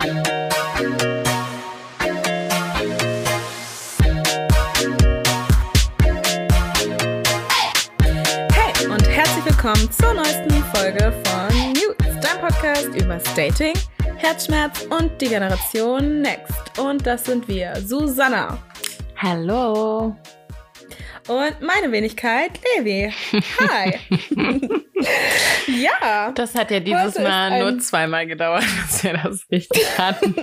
Hey und herzlich willkommen zur neuesten Folge von News, dein Podcast über Dating, Herzschmerz und die Generation Next. Und das sind wir, Susanna. Hallo. Und meine Wenigkeit, Levi. Hi. ja. Das hat ja dieses Mal nur zweimal gedauert, dass wir das richtig hatten.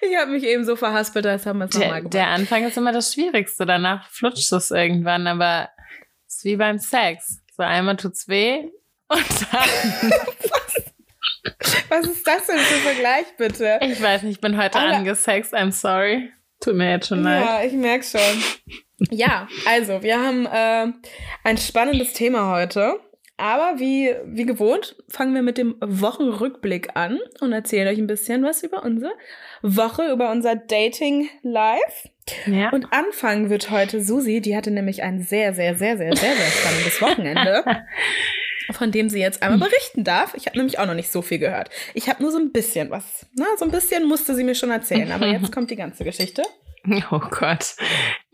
Ich habe mich eben so verhaspelt, als haben wir es nochmal gemacht. der Anfang ist immer das Schwierigste. Danach flutscht es irgendwann, aber es ist wie beim Sex. So einmal tut's weh und dann. Was ist das denn für ein Vergleich, bitte? Ich weiß nicht, ich bin heute Aber- angesext. I'm sorry. Tut mir jetzt schon leid. Ja, ich merke schon. ja, also, wir haben äh, ein spannendes Thema heute. Aber wie, wie gewohnt, fangen wir mit dem Wochenrückblick an und erzählen euch ein bisschen was über unsere Woche, über unser Dating Live. Ja. Und anfangen wird heute Susi, die hatte nämlich ein sehr, sehr, sehr, sehr, sehr, sehr spannendes Wochenende, von dem sie jetzt einmal berichten darf. Ich habe nämlich auch noch nicht so viel gehört. Ich habe nur so ein bisschen was. Na, so ein bisschen musste sie mir schon erzählen, aber jetzt kommt die ganze Geschichte. Oh Gott.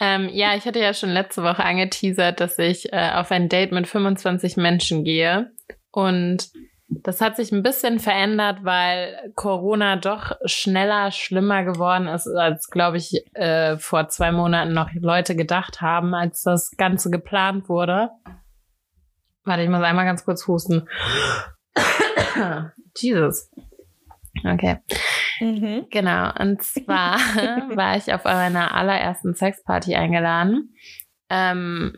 Ähm, ja, ich hatte ja schon letzte Woche angeteasert, dass ich äh, auf ein Date mit 25 Menschen gehe. Und das hat sich ein bisschen verändert, weil Corona doch schneller, schlimmer geworden ist, als, glaube ich, äh, vor zwei Monaten noch Leute gedacht haben, als das Ganze geplant wurde. Warte, ich muss einmal ganz kurz husten. Jesus. Okay. Mhm. Genau, und zwar war ich auf meiner allerersten Sexparty eingeladen. Ähm,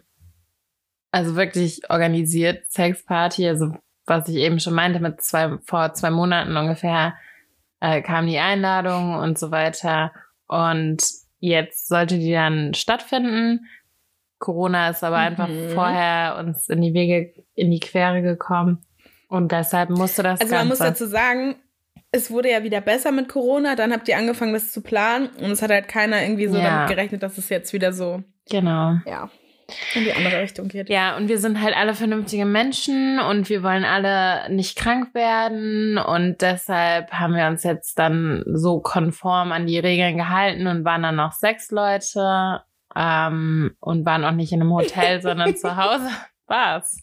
also wirklich organisiert Sexparty, also was ich eben schon meinte, mit zwei, vor zwei Monaten ungefähr äh, kam die Einladung und so weiter. Und jetzt sollte die dann stattfinden. Corona ist aber einfach Mhm. vorher uns in die Wege, in die Quere gekommen. Und deshalb musste das Also man muss dazu sagen, es wurde ja wieder besser mit Corona, dann habt ihr angefangen, das zu planen und es hat halt keiner irgendwie so Ja. damit gerechnet, dass es jetzt wieder so, genau. ja, in die andere Richtung geht. Ja, und wir sind halt alle vernünftige Menschen und wir wollen alle nicht krank werden und deshalb haben wir uns jetzt dann so konform an die Regeln gehalten und waren dann noch sechs Leute ähm, und waren auch nicht in einem Hotel, sondern zu Hause. Was?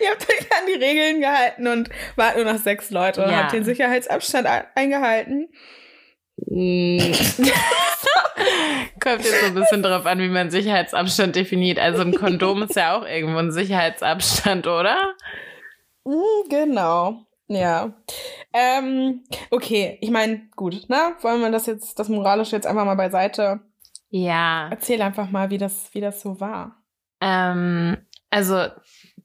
Ihr habt euch an die Regeln gehalten und wart nur noch sechs Leute und Ja. habt den Sicherheitsabstand ein- eingehalten. Mm. Kommt jetzt so ein bisschen drauf an, wie man Sicherheitsabstand definiert. Also ein Kondom ist ja auch irgendwo ein Sicherheitsabstand, oder? Mm, Genau. Ja. Ähm, okay, ich meine, gut, ne? Wollen wir das jetzt, das Moralische jetzt einfach mal beiseite? Ja. Erzähl einfach mal, wie das, wie das so war. Ähm, also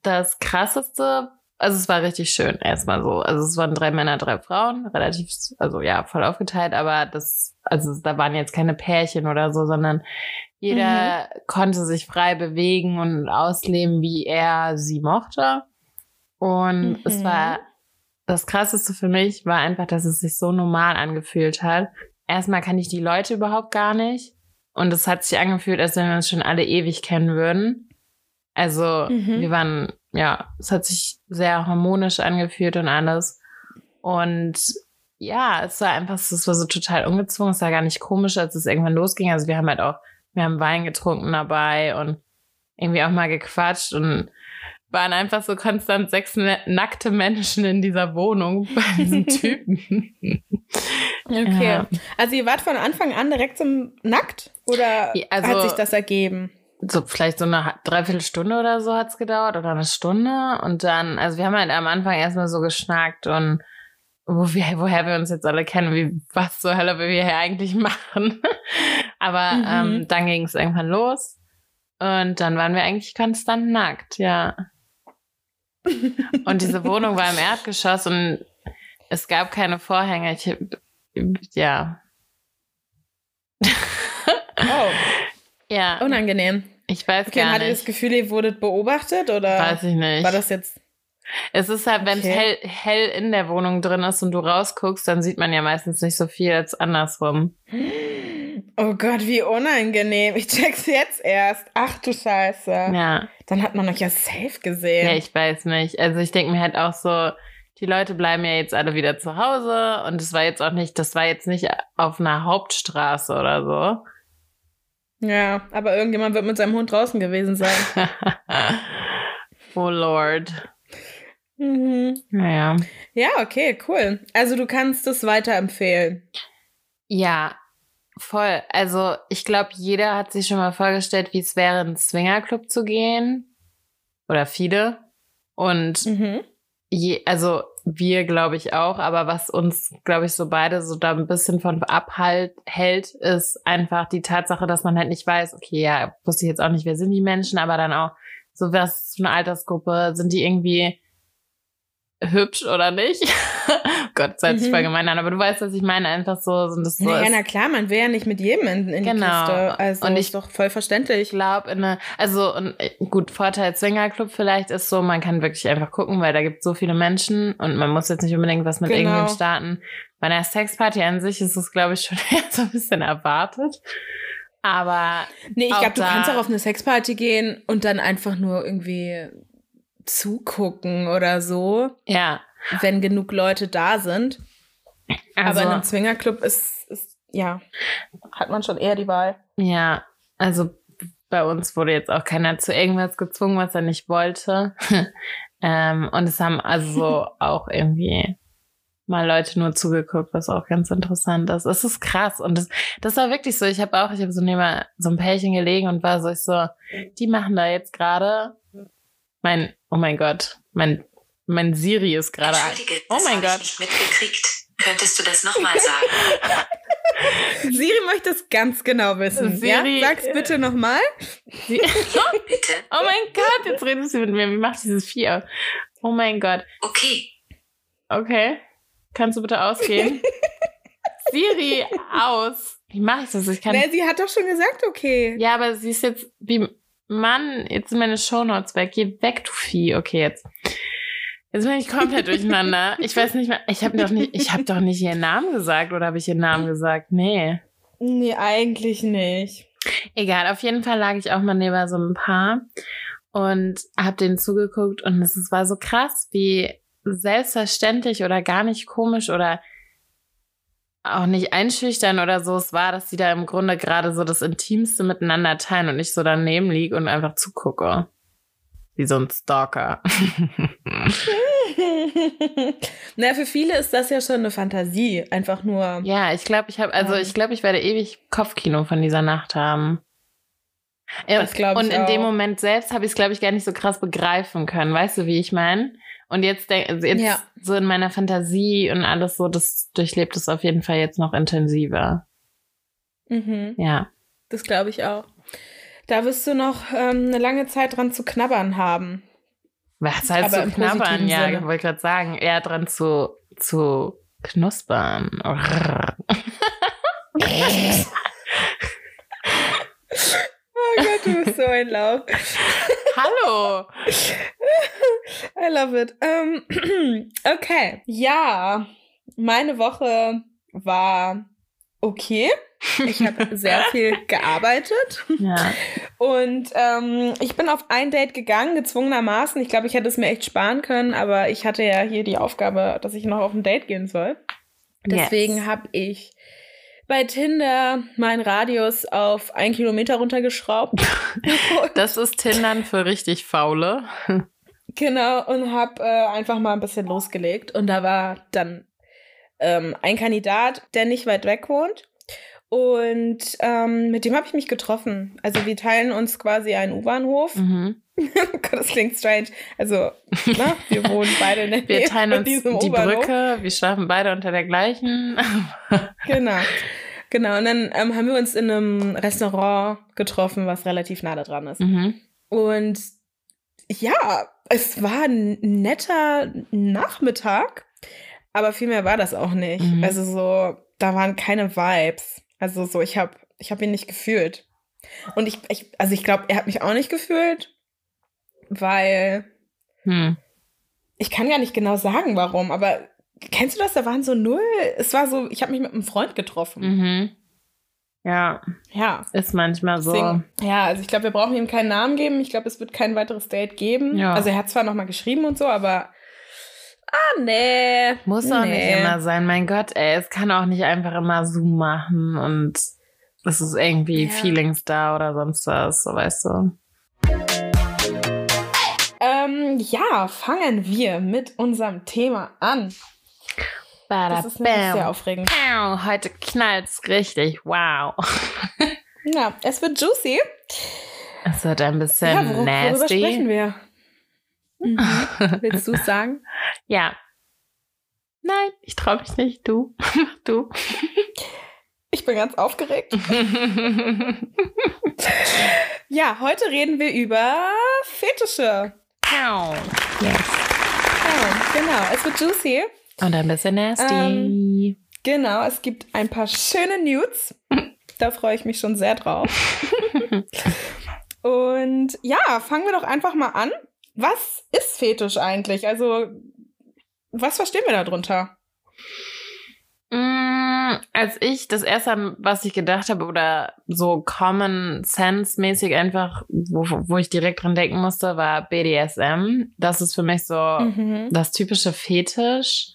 das krasseste, also es war richtig schön, erstmal so. Also es waren drei Männer, drei Frauen, relativ, also ja, voll aufgeteilt, aber das, also da waren jetzt keine Pärchen oder so, sondern jeder konnte sich frei bewegen und ausleben, wie er sie mochte. Und Mhm. es war das krasseste für mich war einfach, dass es sich so normal angefühlt hat. Erstmal kann ich die Leute überhaupt gar nicht. Und es hat sich angefühlt, als wenn wir uns schon alle ewig kennen würden. Also, Mhm. wir waren, ja, es hat sich sehr harmonisch angefühlt und alles. Und ja, es war einfach, es war so total ungezwungen, es war gar nicht komisch, als es irgendwann losging. Also wir haben halt auch, wir haben Wein getrunken dabei und irgendwie auch mal gequatscht und waren einfach so konstant sechs nackte Menschen in dieser Wohnung bei diesen Typen. Okay. Ja. Also ihr wart von Anfang an direkt zum Nackt? Oder also- hat sich das ergeben? so vielleicht so eine Dreiviertelstunde oder so hat's gedauert oder eine Stunde. Und dann, also wir haben halt am Anfang erstmal so geschnackt und wo wir, woher wir uns jetzt alle kennen, wie was zur Hölle wir hier eigentlich machen. Aber Mhm. ähm, dann ging es irgendwann los. Und dann waren wir eigentlich konstant nackt, ja. Und diese Wohnung war im Erdgeschoss und es gab keine Vorhänge. Ich, ja. Oh, Ja, unangenehm. ich weiß Okay, gar nicht. das Gefühl, ihr wurdet beobachtet oder Weiß ich nicht. war das jetzt Es ist halt, wenn es Okay. hell, hell in der Wohnung drin ist und du rausguckst, dann sieht man ja meistens nicht so viel als andersrum. Oh Gott, wie unangenehm. Ich check's jetzt erst. Ach du Scheiße. Ja, Dann hat man euch ja safe gesehen. ja, ich weiß nicht. Also ich denke mir halt auch so, die Leute bleiben ja jetzt alle wieder zu Hause und es war jetzt auch nicht, das war jetzt nicht auf einer Hauptstraße oder so. Ja, aber irgendjemand wird mit seinem Hund draußen gewesen sein. oh Lord. Mhm. Naja. Ja, okay, cool. Also du kannst es weiterempfehlen. Ja, voll. Also ich glaube, jeder hat sich schon mal vorgestellt, wie es wäre, in einen Swingerclub zu gehen. Oder viele. Und Mhm. je, also wir glaube ich auch, aber was uns, glaube ich, so beide so da ein bisschen von abhält, hält, ist einfach die Tatsache, dass man halt nicht weiß, okay, ja, wusste ich jetzt auch nicht, wer sind die Menschen, aber dann auch, so was für eine Altersgruppe, sind die irgendwie hübsch oder nicht? Gott, das hört sich Mhm. voll gemein an, aber du weißt, was ich meine, einfach so, so das so ist- na klar, man will ja nicht mit jedem in, in die Genau. Kiste. Also Und ich- ist doch voll verständlich. ich glaube, in eine, also und, äh, gut, Vorteil Swingerclub vielleicht ist so, man kann wirklich einfach gucken, weil da gibt so viele Menschen und man muss jetzt nicht unbedingt was mit Genau. irgendwem starten. Bei einer Sexparty an sich ist es, glaube ich, schon eher so ein bisschen erwartet. Aber Nee, ich glaube, du kannst auch auf eine Sexparty gehen und dann einfach nur irgendwie zugucken oder so, ja, wenn genug Leute da sind. also, Aber in einem Swingerclub ist, ist, ja, hat man schon eher die Wahl. ja, also bei uns wurde jetzt auch keiner zu irgendwas gezwungen, was er nicht wollte. ähm, und es haben also auch irgendwie mal Leute nur zugeguckt, was auch ganz interessant ist. Es ist krass und das, das war wirklich so. Ich habe auch, ich habe so neben so ein Pärchen gelegen und war so, ich so, die machen da jetzt gerade mein, oh mein Gott, mein, mein Siri ist gerade. Entschuldige, Oh mein Gott. ich nicht mitgekriegt. Könntest du das nochmal sagen? Siri möchte es ganz genau wissen. Siri- ja? Sag's bitte nochmal. Bitte? oh mein Gott, jetzt redest du mit mir. Wie macht dieses aus? Oh mein Gott. Okay. Okay. Kannst du bitte ausgehen? Siri, aus. Wie mache ich das? Ich kann. Nee, sie hat doch schon gesagt, okay. Ja, aber sie ist jetzt wie. Mann, jetzt sind meine Shownotes weg. Geh weg, du Vieh. Okay, jetzt. Jetzt bin ich komplett durcheinander. Ich weiß nicht mehr. Ich habe doch nicht. Ich habe doch nicht ihren Namen gesagt oder habe ich ihren Namen gesagt? Nee. Nee, eigentlich nicht. Egal. Auf jeden Fall lag ich auch mal neben so ein Paar und habe denen zugeguckt und es war so krass, wie selbstverständlich oder gar nicht komisch oder auch nicht einschüchtern oder so es war, dass sie da im Grunde gerade so das Intimste miteinander teilen und ich so daneben liege und einfach zugucke. Wie so ein Stalker. Na, für viele ist das ja schon eine Fantasie. Einfach nur. ja, ich glaube, ich habe, also Ähm. ich glaube, ich werde ewig Kopfkino von dieser Nacht haben. Ja, Das glaub ich und in dem auch. Moment selbst habe ich es, glaube ich, gar nicht so krass begreifen können. Weißt du, wie ich meine? Und jetzt, also jetzt Ja. so in meiner Fantasie und alles so, das durchlebt es auf jeden Fall jetzt noch intensiver. Mhm, Ja. das glaube ich auch. Da wirst du noch ähm, eine lange Zeit dran zu knabbern haben. Was heißt zu knabbern? Ja, Sinne. ich wollte gerade sagen, eher dran zu, zu knuspern. Oh Gott, du bist so ein Lauf. Hallo! I love it. Ähm, okay. Ja, meine Woche war okay. Ich habe sehr viel gearbeitet Ja. und ähm, ich bin auf ein Date gegangen, gezwungenermaßen. Ich glaube, ich hätte es mir echt sparen können, aber ich hatte ja hier die Aufgabe, dass ich noch auf ein Date gehen soll. Deswegen Yes. habe ich bei Tinder meinen Radius auf ein Kilometer runtergeschraubt. Das ist Tindern für richtig Faule. Genau, und habe äh, einfach mal ein bisschen losgelegt. Und da war dann ähm, ein Kandidat, der nicht weit weg wohnt. Und ähm, mit dem habe ich mich getroffen. Also wir teilen uns quasi einen U-Bahnhof. Mhm. Gott, das klingt strange. Also, ne, wir wohnen beide in der Wir Nähe teilen von uns diesem die U-Bahnhof. Brücke, wir schlafen beide unter der gleichen. Genau. Genau, und dann ähm, haben wir uns in einem Restaurant getroffen, was relativ nah da dran ist. mhm. Und ja, es war ein netter Nachmittag, aber viel mehr war das auch nicht. Mhm. Also so, da waren keine Vibes. Also so, ich habe ich hab ihn nicht gefühlt. Und ich, ich also ich glaube, er hat mich auch nicht gefühlt, weil Hm. ich kann gar nicht genau sagen, warum, aber kennst du das? Da waren so null. Es war so, ich habe mich mit einem Freund getroffen. Mhm. Ja, Ja. ist manchmal so. Deswegen, ja, also ich glaube, wir brauchen ihm keinen Namen geben. Ich glaube, es wird kein weiteres Date geben. Ja. Also er hat zwar nochmal geschrieben und so, aber Ah, nee. Muss auch nee. nicht immer sein. Mein Gott, ey, es kann auch nicht einfach immer Zoom machen und es ist irgendwie Ja. Feelings da oder sonst was, so weißt du. Ähm, ja, fangen wir mit unserem Thema an. Das ist nämlich sehr aufregend. Pow, Heute knallt's richtig. Wow. Ja, es wird juicy. Es wird ein bisschen ja, wor worüber sprechen nasty. wir? Mhm. Willst du es sagen? Ja. Nein, ich traue mich nicht. Du. Mach du. Ich bin ganz aufgeregt. Ja, heute reden wir über Fetische. Yes. Ja, genau, es wird juicy. Und ein bisschen nasty. Ähm, Genau, es gibt ein paar schöne Nudes. Da freue ich mich schon sehr drauf. Und ja, fangen wir doch einfach mal an. Was ist Fetisch eigentlich? Also, was verstehen wir darunter? Mm, Als ich das erste, was ich gedacht habe, oder so Common Sense mäßig einfach, wo, wo ich direkt dran denken musste, war BDSM. Das ist für mich so Mhm. das typische Fetisch,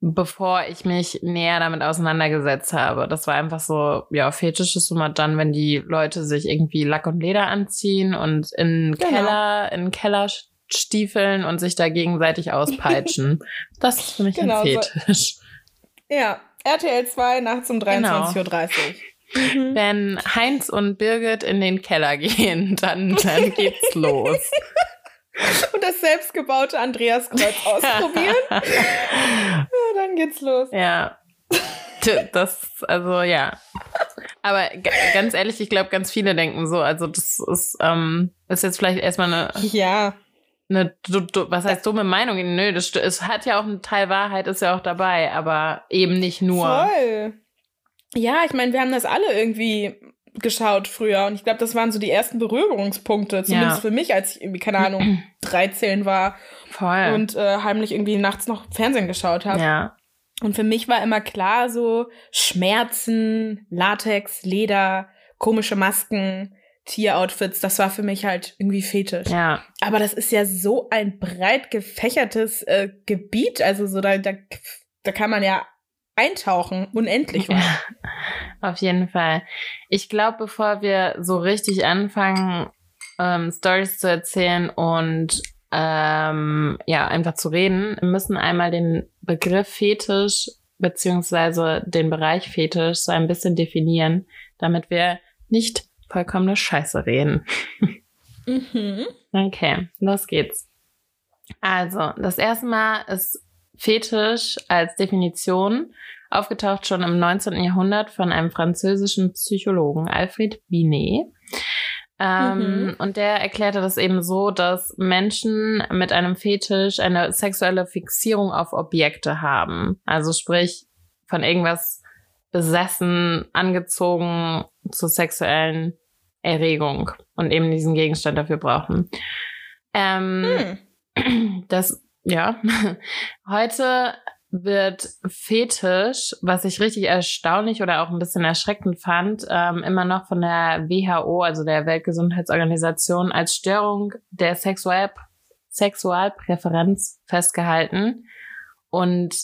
bevor ich mich näher damit auseinandergesetzt habe. Das war einfach so, ja, Fetisch ist immer dann, wenn die Leute sich irgendwie Lack und Leder anziehen und in Genau. Keller, in Keller stiefeln und sich da gegenseitig auspeitschen. das ist für mich Genau, ein so- Fetisch. Ja, RTL 2 nachts um Genau. 23.30 Uhr. Mhm. Wenn Heinz und Birgit in den Keller gehen, dann, dann geht's los. Und das selbstgebaute Andreaskreuz ausprobieren. Ja, dann geht's los. ja. Das, also ja. Aber ganz ehrlich, ich glaube, ganz viele denken so. Also das ist, ähm, ist jetzt vielleicht erstmal eine, Ja, eine du, du, was heißt dumme Meinung? Nö, das, es hat ja auch einen Teil Wahrheit, ist ja auch dabei, aber eben nicht nur. voll. Ja, ich meine, wir haben das alle irgendwie geschaut früher und ich glaube, das waren so die ersten Berührungspunkte, zumindest Ja. für mich, als ich irgendwie, keine Ahnung, 13 war Voll. und äh, heimlich irgendwie nachts noch Fernsehen geschaut habe. ja. Und für mich war immer klar so Schmerzen, Latex, Leder, komische Masken, Tieroutfits, das war für mich halt irgendwie Fetisch. Ja. Aber das ist ja so ein breit gefächertes äh, Gebiet, also so da, da, da kann man ja eintauchen, unendlich weit. Auf jeden Fall. Ich glaube, bevor wir so richtig anfangen, ähm, Stories zu erzählen und ähm, ja, einfach zu reden, müssen einmal den Begriff Fetisch beziehungsweise den Bereich Fetisch so ein bisschen definieren, damit wir nicht vollkommene Scheiße reden. Mhm. Okay, los geht's. Also, das erste Mal ist Fetisch als Definition aufgetaucht schon im 19. Jahrhundert von einem französischen Psychologen, Alfred Binet. Ähm, Mhm. Und der erklärte das eben so, dass Menschen mit einem Fetisch eine sexuelle Fixierung auf Objekte haben. Also sprich, von irgendwas besessen, angezogen zur sexuellen Erregung und eben diesen Gegenstand dafür brauchen. Ähm, Hm. das, ja. Heute wird Fetisch, was ich richtig erstaunlich oder auch ein bisschen erschreckend fand, ähm, immer noch von der WHO, also der Weltgesundheitsorganisation, als Störung der Sexual Sexualpräferenz festgehalten. Und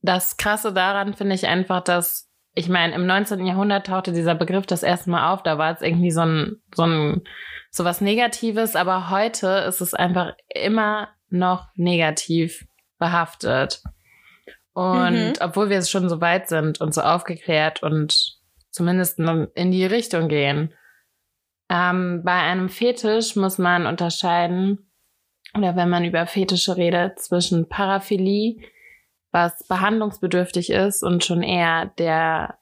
das Krasse daran finde ich einfach, dass, ich meine, im 19. Jahrhundert tauchte dieser Begriff das erste Mal auf, da war es irgendwie so ein, so ein, so was Negatives, aber heute ist es einfach immer noch negativ behaftet. Und Mhm. obwohl wir es schon so weit sind und so aufgeklärt und zumindest in die Richtung gehen, ähm, bei einem Fetisch muss man unterscheiden, oder wenn man über Fetische redet, zwischen Paraphilie, was behandlungsbedürftig ist und schon eher der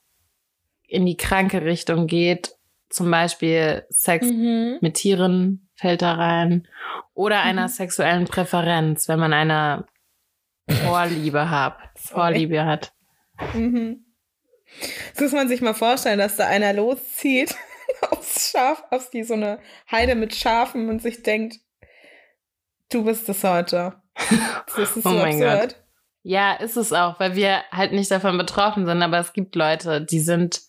in die kranke Richtung geht, zum Beispiel Sex Mhm. mit Tieren fällt da rein. Oder einer Mhm. sexuellen Präferenz, wenn man eine Vorliebe hat. Vorliebe hat. Mhm. Das muss man sich mal vorstellen, dass da einer loszieht aufs Schaf, auf die so eine Heide mit Schafen und sich denkt, du bist es heute. Das ist Oh so mein absurd. Ja, ist es auch, weil wir halt nicht davon betroffen sind, aber es gibt Leute, die sind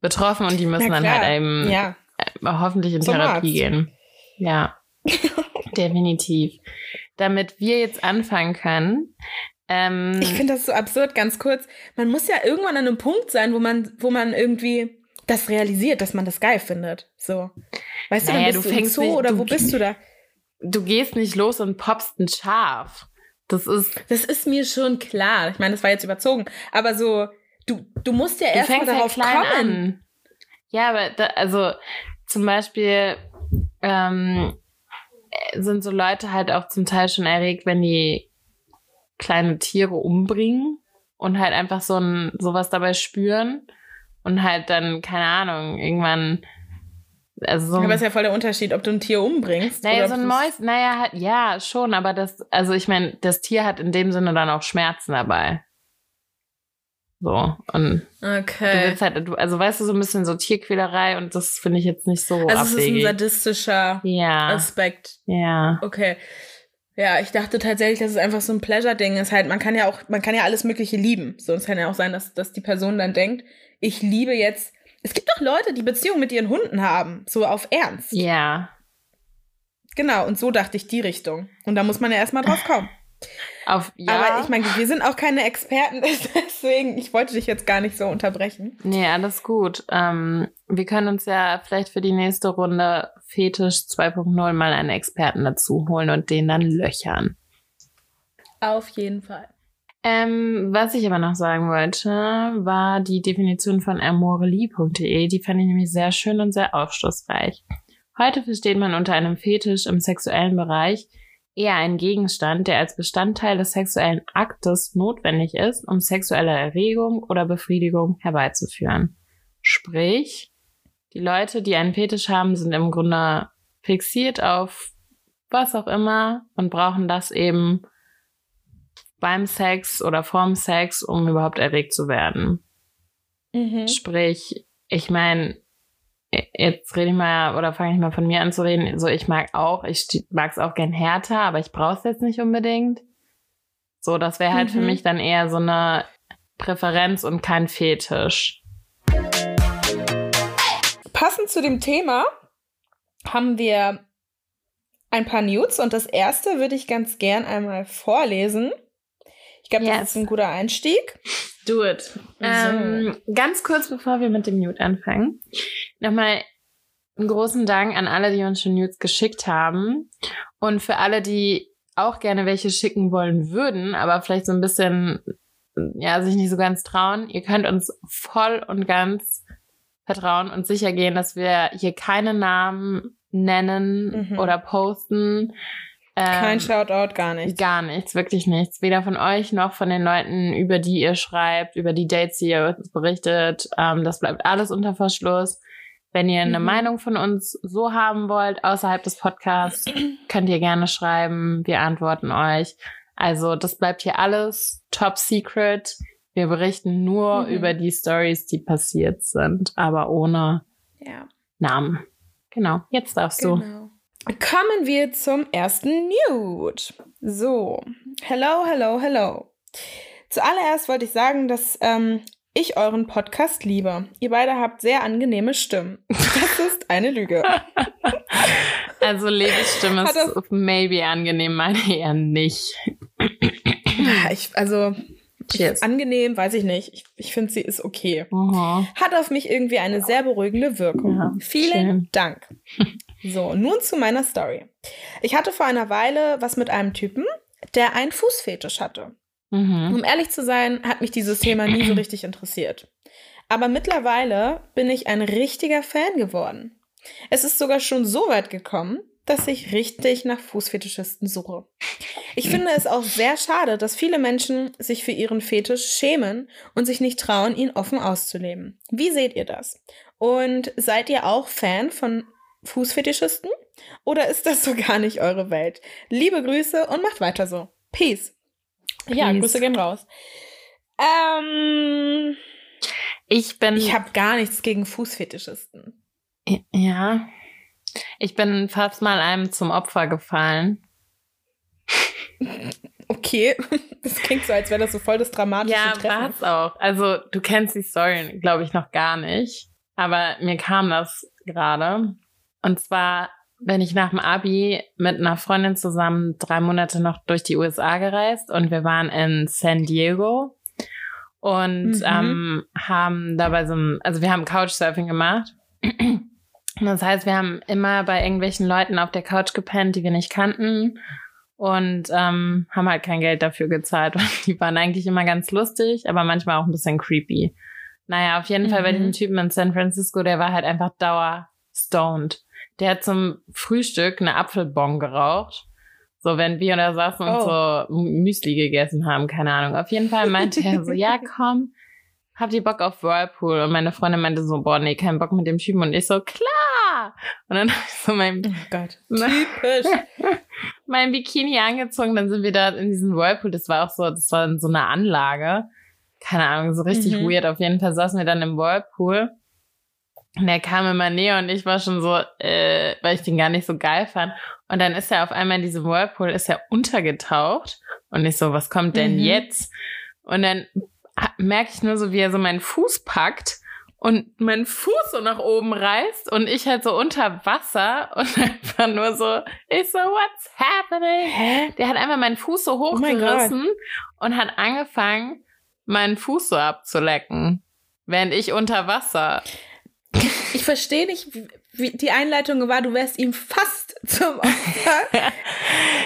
betroffen und die müssen dann halt eben Ja. äh, hoffentlich in Zum Therapie Arzt. gehen. Ja, definitiv. damit wir jetzt anfangen können. Ähm, Ich finde das so absurd, ganz kurz. Man muss ja irgendwann an einem Punkt sein, wo man, wo man irgendwie das realisiert, dass man das geil findet. So. Weißt Naja, du, du dann bist du, fängst Zoo nicht- oder wo bist du da? du gehst nicht los und poppst ein Schaf. Das ist, Das ist mir schon klar. Ich meine, das war jetzt überzogen. Aber so, du, du musst ja du erst mal fängst ja darauf klein kommen. an. Ja, aber da, also zum Beispiel ähm, sind so Leute halt auch zum Teil schon erregt, wenn die kleine Tiere umbringen und halt einfach so ein sowas dabei spüren und halt dann keine Ahnung irgendwann also so Aber ist ja voll der Unterschied, ob du ein Tier umbringst. naja so ein Mäus naja halt ja schon aber das also ich meine das Tier hat in dem Sinne dann auch Schmerzen dabei so und Okay. halt, also weißt du, so ein bisschen so Tierquälerei und das finde ich jetzt nicht so Also es ist ein abwegig. sadistischer Ja, Aspekt. ja. Okay. Ja, ich dachte tatsächlich, dass es einfach so ein Pleasure-Ding ist. Halt, man kann ja auch, man kann ja alles Mögliche lieben. So, es kann ja auch sein, dass, dass die Person dann denkt, ich liebe jetzt. Es gibt doch Leute, die Beziehungen mit ihren Hunden haben, so auf Ernst. Ja. Genau, und so dachte ich die Richtung. Und da muss man ja erstmal drauf kommen. Auf, ja. Aber ich meine, wir sind auch keine Experten, deswegen, ich wollte dich jetzt gar nicht so unterbrechen. Nee, alles gut. Ähm, wir können uns ja vielleicht für die nächste Runde Fetisch 2.0 mal einen Experten dazu holen und den dann löchern. Auf jeden Fall. Ähm, was ich aber noch sagen wollte, war die Definition von amorelie.de. Die fand ich nämlich sehr schön und sehr aufschlussreich. Heute versteht man unter einem Fetisch im sexuellen Bereich eher einen Gegenstand, der als Bestandteil des sexuellen Aktes notwendig ist, um sexuelle Erregung oder Befriedigung herbeizuführen. Sprich, die Leute, die einen Fetisch haben, sind im Grunde fixiert auf was auch immer und brauchen das eben beim Sex oder vorm Sex, um überhaupt erregt zu werden. Mhm. Sprich, ich meine, jetzt rede ich mal oder fange ich mal von mir an zu reden. So, ich mag auch, ich mag es auch gern härter, aber ich brauche es jetzt nicht unbedingt. So, das wäre halt für Mhm. mich dann eher so eine Präferenz und kein Fetisch. Passend zu dem Thema haben wir ein paar News und das erste würde ich ganz gern einmal vorlesen. Ich glaube, das Yes. ist ein guter Einstieg. Do it. Ähm, ganz kurz bevor wir mit dem Nude anfangen, nochmal einen großen Dank an alle, die uns schon Nudes geschickt haben. Und für alle, die auch gerne welche schicken wollen würden, aber vielleicht so ein bisschen, ja, sich nicht so ganz trauen. Ihr könnt uns voll und ganz vertrauen und sicher gehen, dass wir hier keine Namen nennen Mhm. oder posten. Kein Ähm, Shoutout, gar nichts. Gar nichts, wirklich nichts. Weder von euch noch von den Leuten, über die ihr schreibt, über die Dates, die ihr uns berichtet. Ähm, das bleibt alles unter Verschluss. Wenn ihr eine Mhm. Meinung von uns so haben wollt, außerhalb des Podcasts, könnt ihr gerne schreiben. Wir antworten euch. Also das bleibt hier alles top secret. Wir berichten nur Mhm. über die Stories, die passiert sind, aber ohne Ja, Namen. Genau, jetzt darfst du. Kommen wir zum ersten Nude. So, hello, hello, hello. Zuallererst wollte ich sagen, dass ähm, ich euren Podcast liebe. Ihr beide habt sehr angenehme Stimmen. Das ist eine Lüge. Also Levis Stimme ist maybe angenehm, meine eher nicht. Ich, also, Cheers. angenehm, weiß ich nicht. Ich, ich finde, sie ist okay. Mhm. Hat auf mich irgendwie eine sehr beruhigende Wirkung. Ja, Vielen schön. Dank. So, nun zu meiner Story. Ich hatte vor einer Weile was mit einem Typen, der einen Fußfetisch hatte. Mhm. Um ehrlich zu sein, hat mich dieses Thema nie so richtig interessiert. Aber mittlerweile bin ich ein richtiger Fan geworden. Es ist sogar schon so weit gekommen, dass ich richtig nach Fußfetischisten suche. Ich finde es auch sehr schade, dass viele Menschen sich für ihren Fetisch schämen und sich nicht trauen, ihn offen auszuleben. Wie seht ihr das? Und seid ihr auch Fan von Fußfetischisten? Oder ist das so gar nicht eure Welt? Liebe Grüße und macht weiter so. Peace. Ja, Peace. Grüße gehen raus. Ähm, Ich bin. ich habe gar nichts gegen Fußfetischisten. ja. Ich bin fast mal einem zum Opfer gefallen. Okay, das klingt so, als wäre das so voll das dramatische Ja, Treffen. war's auch. Also, du kennst die Story, glaube ich, noch gar nicht. Aber mir kam das gerade. Und zwar wenn ich nach dem Abi mit einer Freundin zusammen drei Monate noch durch die USA gereist und wir waren in San Diego und Mhm. ähm, haben dabei so ein, also wir haben Couchsurfing gemacht. Das heißt, wir haben immer bei irgendwelchen Leuten auf der Couch gepennt, die wir nicht kannten und ähm, haben halt kein Geld dafür gezahlt. Und die waren eigentlich immer ganz lustig, aber manchmal auch ein bisschen creepy. Naja, auf jeden Fall bei Mhm. diesem Typen in San Francisco, der war halt einfach dauer stoned. Der hat zum Frühstück eine Apfelbon geraucht. So, wenn wir da saßen und Oh. so Müsli gegessen haben, keine Ahnung. Auf jeden Fall meinte er so, ja, komm, habt ihr Bock auf Whirlpool? Und meine Freundin meinte so, boah, nee, kein Bock mit dem Typen. Und ich so, klar! Und dann hab ich so mein, Oh Gott. Typisch. mein Bikini angezogen, dann sind wir da in diesem Whirlpool. Das war auch so, das war in so einer Anlage. Keine Ahnung, so richtig Mhm. weird. Auf jeden Fall saßen wir dann im Whirlpool. Und er kam immer näher und ich war schon so, äh, weil ich den gar nicht so geil fand. Und dann ist er auf einmal in diesem Whirlpool, ist er untergetaucht. Und ich so, was kommt denn Mhm. jetzt? Und dann merke ich nur so, wie er so meinen Fuß packt und meinen Fuß so nach oben reißt und ich halt so unter Wasser und einfach nur so, ich so, what's happening? Hä? Der hat einfach meinen Fuß so Oh hochgerissen und hat angefangen, meinen Fuß so abzulecken. Während ich unter Wasser. Ich verstehe nicht, die Einleitung war, du wärst ihm fast zum Opfer.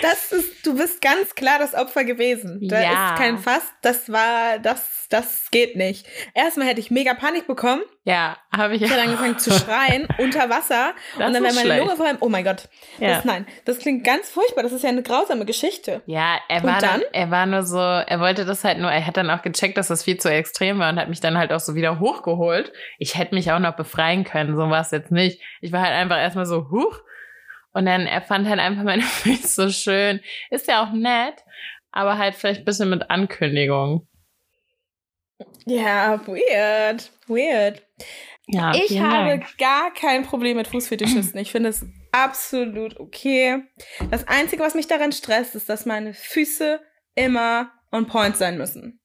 Das ist, du bist ganz klar das Opfer gewesen. Da Ja. ist kein Fast, das war, das, das geht nicht. Erstmal hätte ich mega Panik bekommen. Ja, habe ich Ich hätte angefangen zu schreien unter Wasser. Das und dann wäre meine schlecht. Lunge vor allem, oh mein Gott. Ja. Das, nein, das klingt ganz furchtbar. Das ist ja eine grausame Geschichte. Ja, er war dann? dann? er war nur so, er wollte das halt nur, er hat dann auch gecheckt, dass das viel zu extrem war und hat mich dann halt auch so wieder hochgeholt. Ich hätte mich auch noch befreien können, so war es jetzt nicht. Ich war halt einfach erstmal so, huch. Und dann, er fand halt einfach meine Füße so schön. Ist ja auch nett, aber halt vielleicht ein bisschen mit Ankündigung. Ja, weird. Weird. Ja, ich habe Dank. gar kein Problem mit Fußfetischisten. Ich finde es absolut okay. Das Einzige, was mich daran stresst, ist, dass meine Füße immer on point sein müssen.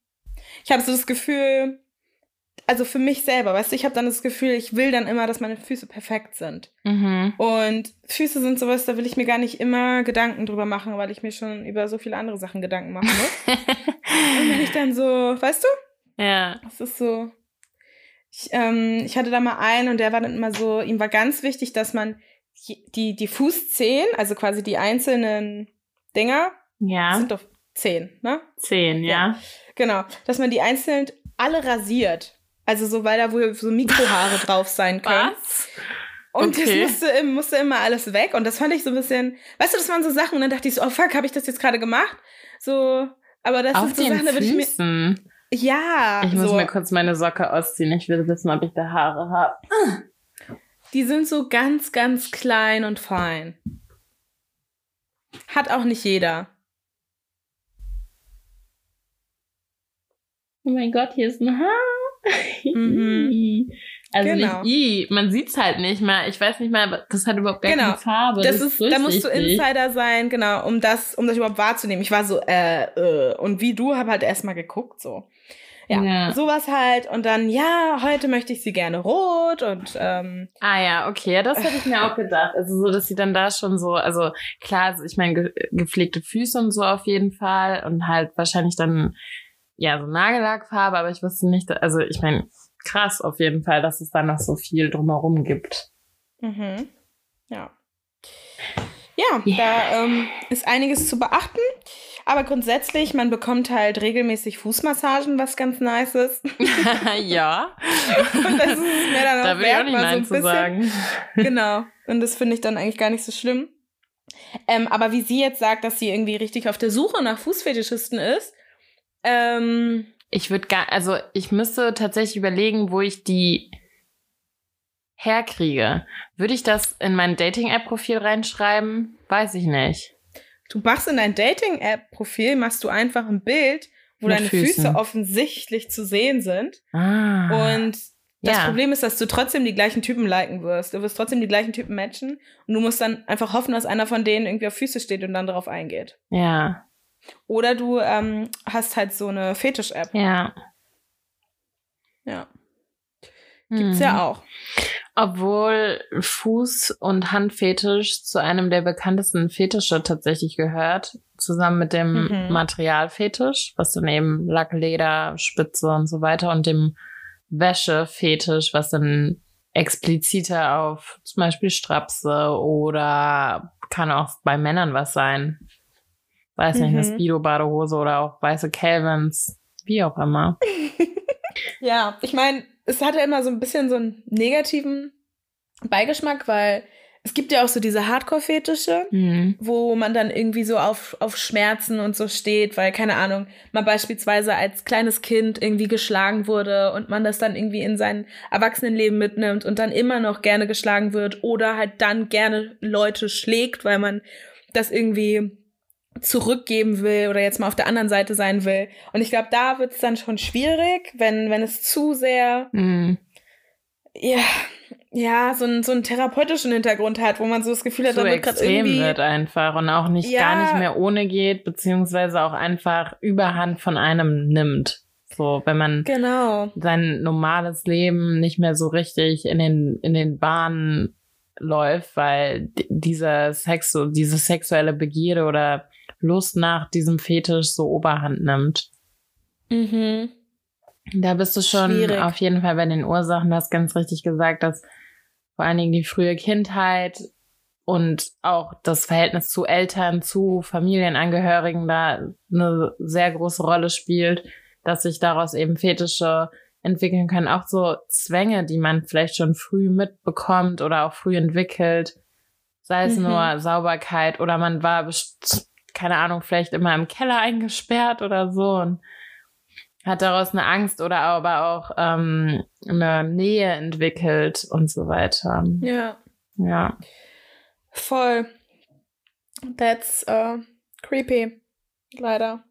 Ich habe so das Gefühl, also für mich selber, weißt du, ich habe dann das Gefühl, ich will dann immer, dass meine Füße perfekt sind. Mhm. Und Füße sind sowas, da will ich mir gar nicht immer Gedanken drüber machen, weil ich mir schon über so viele andere Sachen Gedanken machen muss. Und wenn ich dann so, weißt du, ja. das ist so. Ich, ähm, ich hatte da mal einen und der war dann immer so, ihm war ganz wichtig, dass man die, die, Fußzehen, also quasi die einzelnen Dinger, das Ja. sind doch zehn, ne? Zehn, ja. Genau, dass man die einzeln alle rasiert. Also so, weil da wohl so Mikrohaare drauf sein können. Was? Und Okay. das musste, musste immer alles weg. Und das fand ich so ein bisschen, weißt du, das waren so Sachen. Und dann dachte ich so, oh fuck, habe ich das jetzt gerade gemacht? So, aber das Auf sind so Sachen, da würde ich mir. Ja, Ich muss so. mir kurz meine Socke ausziehen. Ich will wissen, ob ich da Haare habe. Die sind so ganz, ganz klein und fein. Hat auch nicht jeder. Oh mein Gott, hier ist ein Haar. Mhm. Also Genau. nicht I, man sieht's halt nicht mal. Ich weiß nicht mal, aber das hat überhaupt gar Genau. keine Farbe. Das ist, da musst du. Insider sein, genau, um das, um das überhaupt wahrzunehmen. Ich war so, äh, äh, und wie du, hab halt erstmal geguckt, so. Ja, Ja. sowas halt. Und dann, ja, heute möchte ich sie gerne rot und, ähm, Ah ja, okay, ja, das hätte ich mir auch gedacht. Also so, dass sie dann da schon so, also klar, also ich meine, ge gepflegte Füße und so auf jeden Fall und halt wahrscheinlich dann, ja, so Nagellackfarbe, aber ich wusste nicht, also ich meine, krass auf jeden Fall, dass es da noch so viel drumherum gibt. mhm. ja. Ja, Ja. da ähm, ist einiges zu beachten. Aber grundsätzlich, man bekommt halt regelmäßig Fußmassagen, was ganz nice ist. ja, Und das ist mir dann auch da will ich auch wert, nicht so Nein ein zu bisschen. sagen. Genau. Und das finde ich dann eigentlich gar nicht so schlimm. Ähm, aber wie sie jetzt sagt, dass sie irgendwie richtig auf der Suche nach Fußfetischisten ist, ähm, Ich würde gar, also ich müsste tatsächlich überlegen, wo ich die herkriege. Würde ich das in mein Dating-App-Profil reinschreiben? Weiß ich nicht. du machst in dein Dating-App-Profil, machst du einfach ein Bild, wo Mit deine Füßen. Füße offensichtlich zu sehen sind. Ah. Und das Ja. Problem ist, dass du trotzdem die gleichen Typen liken wirst. Du wirst trotzdem die gleichen Typen matchen. Und du musst dann einfach hoffen, dass einer von denen irgendwie auf Füße steht und dann darauf eingeht. ja, Oder du ähm, hast halt so eine Fetisch-App. ja. Ja. Gibt's ja auch. Obwohl Fuß- und Handfetisch zu einem der bekanntesten Fetische tatsächlich gehört, zusammen mit dem Mhm. Materialfetisch, was dann eben Lack, Leder, Spitze und so weiter und dem Wäschefetisch, was dann expliziter auf zum Beispiel Strapse oder kann auch bei Männern was sein. Weiß nicht, eine Mhm. Speedo-Badehose oder auch weiße Calvins, wie auch immer. Ja, ich meine, es hatte immer so ein bisschen so einen negativen Beigeschmack, weil es gibt ja auch so diese Hardcore-Fetische, Mhm. wo man dann irgendwie so auf, auf Schmerzen und so steht, weil, keine Ahnung, man beispielsweise als kleines Kind irgendwie geschlagen wurde und man das dann irgendwie in sein Erwachsenenleben mitnimmt und dann immer noch gerne geschlagen wird oder halt dann gerne Leute schlägt, weil man das irgendwie zurückgeben will oder jetzt mal auf der anderen Seite sein will. Und ich glaube, da wird es dann schon schwierig, wenn, wenn es zu sehr Mhm. ja, ja, so einen, so einen therapeutischen Hintergrund hat, wo man so das Gefühl hat, so da wird gerade extrem irgendwie. wird einfach und auch nicht Ja. gar nicht mehr ohne geht, beziehungsweise auch einfach Überhand von einem nimmt. So, wenn man Genau. sein normales Leben nicht mehr so richtig in den, in den Bahnen läuft, weil dieser Sex, diese sexuelle Begierde oder Lust nach diesem Fetisch so Oberhand nimmt. Mhm. Da bist du schon Schwierig. auf jeden Fall bei den Ursachen. Du hast ganz richtig gesagt, dass vor allen Dingen die frühe Kindheit und auch das Verhältnis zu Eltern, zu Familienangehörigen da eine sehr große Rolle spielt, dass sich daraus eben Fetische entwickeln können. Auch so Zwänge, die man vielleicht schon früh mitbekommt oder auch früh entwickelt. Sei es Mhm. nur Sauberkeit oder man war, best- keine Ahnung, vielleicht immer im Keller eingesperrt oder so und hat daraus eine Angst oder aber auch ähm, eine Nähe entwickelt und so weiter. Ja, Ja. voll. That's uh, creepy. Leider.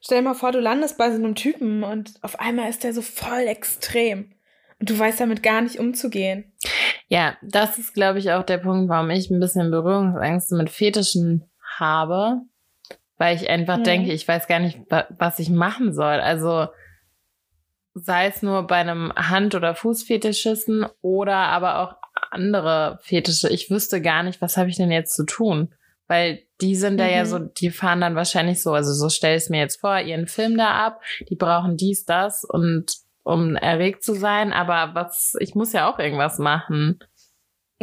Stell dir mal vor, du landest bei so einem Typen und auf einmal ist der so voll extrem. Und du weißt damit gar nicht umzugehen. Ja, das ist, glaube ich, auch der Punkt, warum ich ein bisschen Berührungsängste mit Fetischen habe. Weil ich einfach Mhm. denke, ich weiß gar nicht, wa- was ich machen soll. Also sei es nur bei einem Hand- oder Fußfetischisten oder aber auch andere Fetische. Ich wüsste gar nicht, was habe ich denn jetzt zu tun? Weil die sind da ja Mhm. so, die fahren dann wahrscheinlich so, also so stell ich es mir jetzt vor, ihren Film da ab, die brauchen dies, das und um erregt zu sein, aber was, ich muss ja auch irgendwas machen.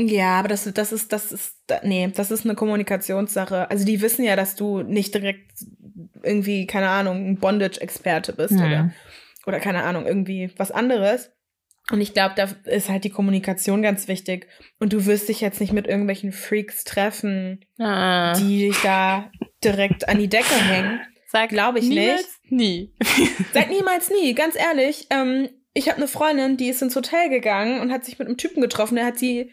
Ja, aber das, das ist, das ist, nee, das ist eine Kommunikationssache. Also die wissen ja, dass du nicht direkt irgendwie, keine Ahnung, ein Bondage-Experte bist Hm. oder, oder keine Ahnung, irgendwie was anderes. Und ich glaube, da ist halt die Kommunikation ganz wichtig. Und du wirst dich jetzt nicht mit irgendwelchen Freaks treffen, Ah, die dich da direkt an die Decke hängen. sag glaub ich niemals Nie. Sag niemals nie, ganz ehrlich. Ähm, ich habe eine Freundin, die ist ins Hotel gegangen und hat sich mit einem Typen getroffen, der hat sie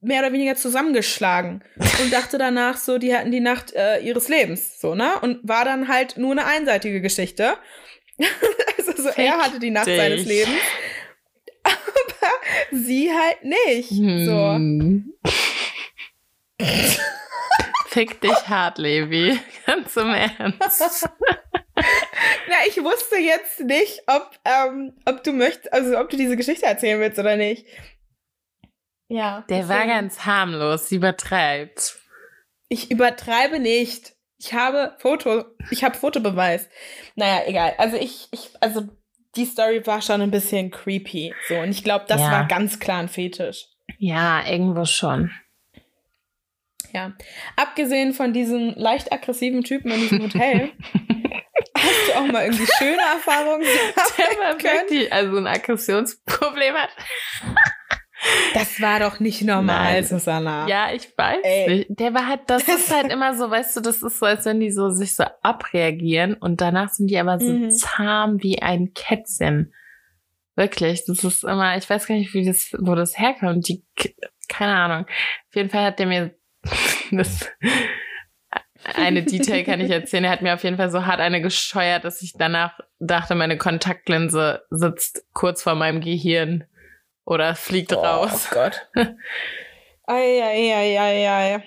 mehr oder weniger zusammengeschlagen und dachte danach so, die hatten die Nacht äh, ihres Lebens, so, ne? Und war dann halt nur eine einseitige Geschichte. also so, er hatte die Nacht dich. seines Lebens, aber sie halt nicht. So. Hm. Fick dich hart, Levi. Ganz im Ernst. Na, ich wusste jetzt nicht, ob, ähm, ob du möchtest, also ob du diese Geschichte erzählen willst oder nicht. Ja. Der war ganz harmlos, sie übertreibt. Ich übertreibe nicht. Ich habe Foto, ich habe Fotobeweis. Naja, egal. Also ich, ich, also die Story war schon ein bisschen creepy. So, und ich glaube, das Ja. war ganz klar ein Fetisch. Ja, irgendwo schon. Ja. Abgesehen von diesen leicht aggressiven Typen in diesem Hotel, hast du auch mal irgendwie schöne Erfahrungen Der war sammeln können? wirklich, also ein Aggressionsproblem hat. Das war doch nicht normal, Nein. Susanna. Ja, ich weiß Ey. nicht. Der war halt, das ist halt immer so, weißt du, das ist so, als wenn die so sich so abreagieren und danach sind die aber so Mhm. zahm wie ein Kätzchen. Wirklich, das ist immer, ich weiß gar nicht, wie das, wo das herkommt. Die, keine Ahnung. Auf jeden Fall hat der mir das, eine Detail kann ich erzählen. Er hat mir auf jeden Fall so hart eine gescheuert, dass ich danach dachte, meine Kontaktlinse sitzt kurz vor meinem Gehirn oder fliegt raus. Oh Gott. Eieieiei.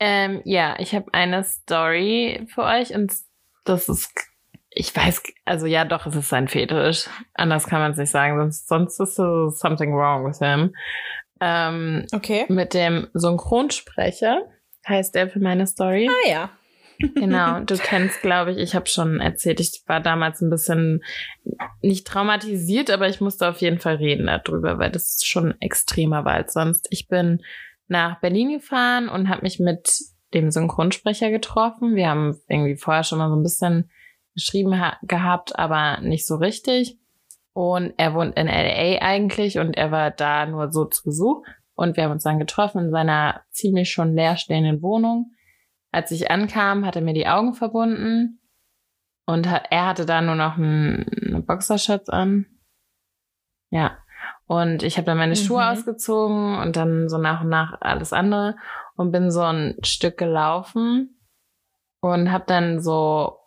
Ähm, ja, ich habe eine Story für euch und das ist, ich weiß, also ja, doch, es ist sein Fetisch. Anders kann man es nicht sagen, sonst, sonst ist so something wrong with him. Ähm, Okay. mit dem Synchronsprecher, heißt der für meine Story. Ah ja. Genau, du kennst, glaube ich, ich habe schon erzählt, ich war damals ein bisschen nicht traumatisiert, aber ich musste auf jeden Fall reden darüber, weil das schon extremer war als sonst. Ich bin nach Berlin gefahren und habe mich mit dem Synchronsprecher getroffen. Wir haben irgendwie vorher schon mal so ein bisschen geschrieben ha- gehabt, aber nicht so richtig. Und er wohnt in LA eigentlich und er war da nur so zu Besuch. Und wir haben uns dann getroffen in seiner ziemlich schon leerstehenden Wohnung. Als ich ankam, hat er mir die Augen verbunden und hat, er hatte da nur noch ein, eine Boxershorts an. Ja. Und ich habe dann meine Schuhe Mhm. ausgezogen und dann so nach und nach alles andere und bin so ein Stück gelaufen und habe dann so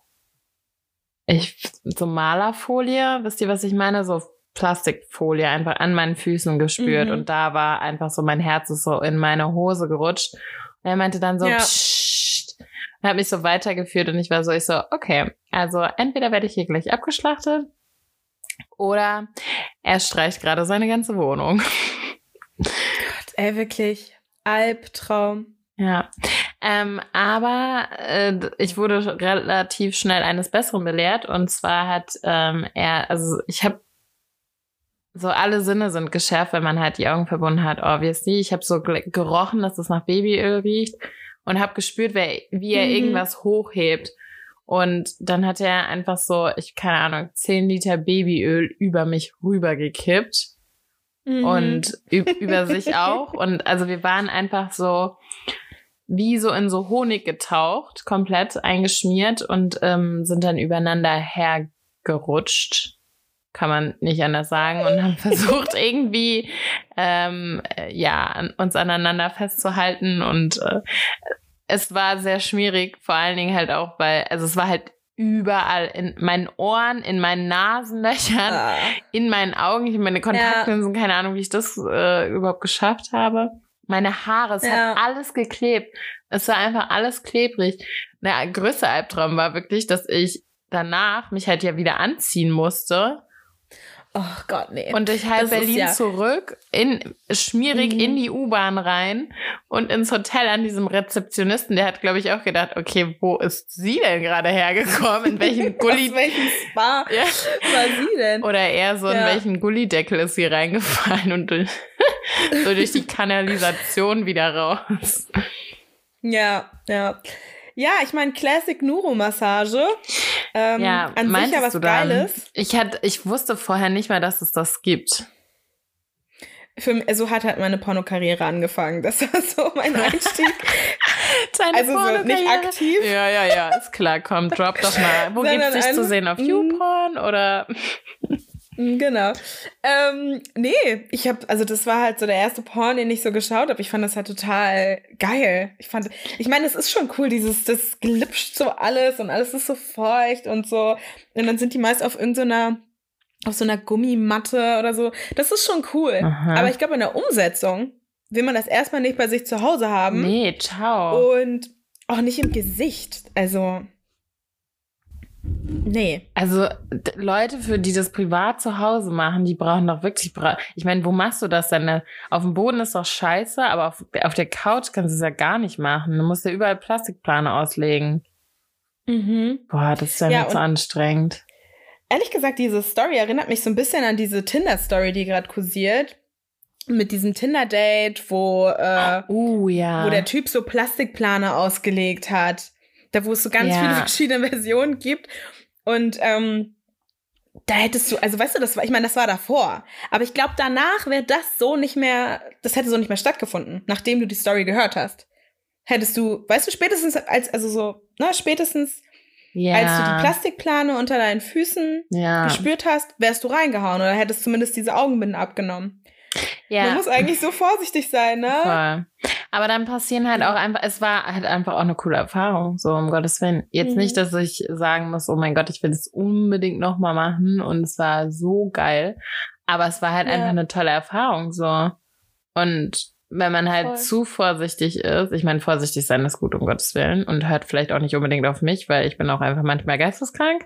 ich so Malerfolie, wisst ihr, was ich meine? So Plastikfolie einfach an meinen Füßen gespürt Mhm. und da war einfach so mein Herz ist so in meine Hose gerutscht. Und er meinte dann so, Ja. Psst, und hat mich so weitergeführt und ich war so, ich so, okay, also entweder werde ich hier gleich abgeschlachtet oder er streicht gerade seine ganze Wohnung. Ey, wirklich. Albtraum. Ja, ähm, aber äh, ich wurde relativ schnell eines Besseren belehrt und zwar hat ähm, er, also ich habe so alle Sinne sind geschärft, wenn man halt die Augen verbunden hat, obviously. Ich habe so gerochen, dass es nach Babyöl riecht und habe gespürt, wie er Mhm. irgendwas hochhebt. Und dann hat er einfach so, ich keine Ahnung, 10 Liter Babyöl über mich rübergekippt Mhm. und üb über sich auch. Und also wir waren einfach so wie so in so Honig getaucht, komplett eingeschmiert und ähm, sind dann übereinander hergerutscht. Kann man nicht anders sagen und haben versucht irgendwie ähm, äh, ja uns aneinander festzuhalten und äh, es war sehr schwierig, vor allen Dingen halt auch, weil also es war halt überall in meinen Ohren, in meinen Nasenlöchern, Ah. in meinen Augen, ich meine Kontaktlinsen, keine Ahnung, wie ich das äh, überhaupt geschafft habe. Meine Haare, es Ja. hat alles geklebt. Es war einfach alles klebrig. Der größte Albtraum war wirklich, dass ich danach mich halt ja wieder anziehen musste Oh Gott, nee. und Das ist Berlin ja- zurück, in, schmierig Mhm. in die U-Bahn rein und ins Hotel an diesem Rezeptionisten. Der hat, glaube ich, auch gedacht, okay, wo ist sie denn gerade hergekommen? In welchen Gully... Aus welchem Spa Ja. war sie denn? Oder eher so, in Ja. welchen Gullideckel ist sie reingefallen und so durch die Kanalisation wieder raus. Ja, ja. Ja, ich meine, Classic Nuro-Massage. Ähm, ja, an sich ja was du dann? Geiles. Ich, hat, ich wusste vorher nicht mal, dass es das gibt. Für, so hat halt meine Pornokarriere angefangen. Das war so mein Einstieg. Deine Also so nicht aktiv. Ja, ja, ja, ist klar. Komm, drop doch mal. Wo Sondern gibt's dich zu sehen? Auf Mm. YouPorn oder? Genau. Ähm, nee, ich habe, also das war halt so der erste Porn, den ich so geschaut habe. Ich fand das halt total geil. Ich fand, ich meine, es ist schon cool, dieses, das glitscht so alles und alles ist so feucht und so. Und dann sind die meist auf irgendeiner, auf so einer Gummimatte oder so. Das ist schon cool. Aha. Aber ich glaube, in der Umsetzung will man das erstmal nicht bei sich zu Hause haben. Nee, ciao. Und auch nicht im Gesicht. Also. Nee. Also Leute, für die das privat zu Hause machen, die brauchen doch wirklich. Bra ich meine, wo machst du das denn? Auf dem Boden ist doch scheiße, aber auf, auf der Couch kannst du es ja gar nicht machen. Du musst ja überall Plastikplane auslegen. Mhm. Boah, das ist ja, Ja, mir zu und- anstrengend. Ehrlich gesagt, diese Story erinnert mich so ein bisschen an diese Tinder-Story, die gerade kursiert. Mit diesem Tinder-Date, wo, äh, Uh, ja. wo der Typ so Plastikplane ausgelegt hat. Da, wo es so ganz Ja. viele verschiedene Versionen gibt. Und ähm, da hättest du, also weißt du, das war, ich meine, das war davor. Aber ich glaube, danach wäre das so nicht mehr, das hätte so nicht mehr stattgefunden, nachdem du die Story gehört hast. Hättest du, weißt du, spätestens als, also so, na, spätestens ja. als du die Plastikplane unter deinen Füßen ja. gespürt hast, wärst du reingehauen oder hättest zumindest diese Augenbinden abgenommen. Man ja. muss eigentlich so vorsichtig sein, ne? Voll. Aber dann passieren halt auch einfach, es war halt einfach auch eine coole Erfahrung, so um Gottes Willen. Jetzt Mhm. nicht, dass ich sagen muss, oh mein Gott, ich will das unbedingt nochmal machen und es war so geil. Aber es war halt Ja. einfach eine tolle Erfahrung, so. Und wenn man halt Voll. zu vorsichtig ist, ich meine, vorsichtig sein ist gut, um Gottes Willen, und hört vielleicht auch nicht unbedingt auf mich, weil ich bin auch einfach manchmal geisteskrank.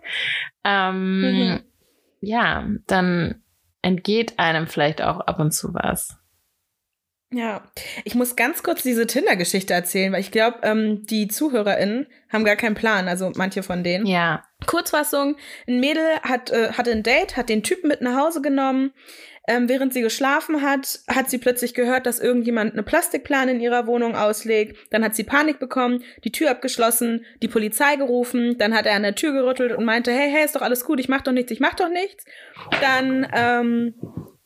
Ähm, Mhm. Ja, dann entgeht einem vielleicht auch ab und zu was. Ja, ich muss ganz kurz diese Tinder-Geschichte erzählen, weil ich glaube, ähm, die ZuhörerInnen haben gar keinen Plan, also manche von denen. Ja. Kurzfassung, ein Mädel hat, äh, hatte ein Date, hat den Typen mit nach Hause genommen. Ähm, während sie geschlafen hat, hat sie plötzlich gehört, dass irgendjemand eine Plastikplane in ihrer Wohnung auslegt. Dann hat sie Panik bekommen, die Tür abgeschlossen, die Polizei gerufen. Dann hat er an der Tür gerüttelt und meinte, hey, hey, ist doch alles gut, ich mach doch nichts, ich mach doch nichts. Dann ähm,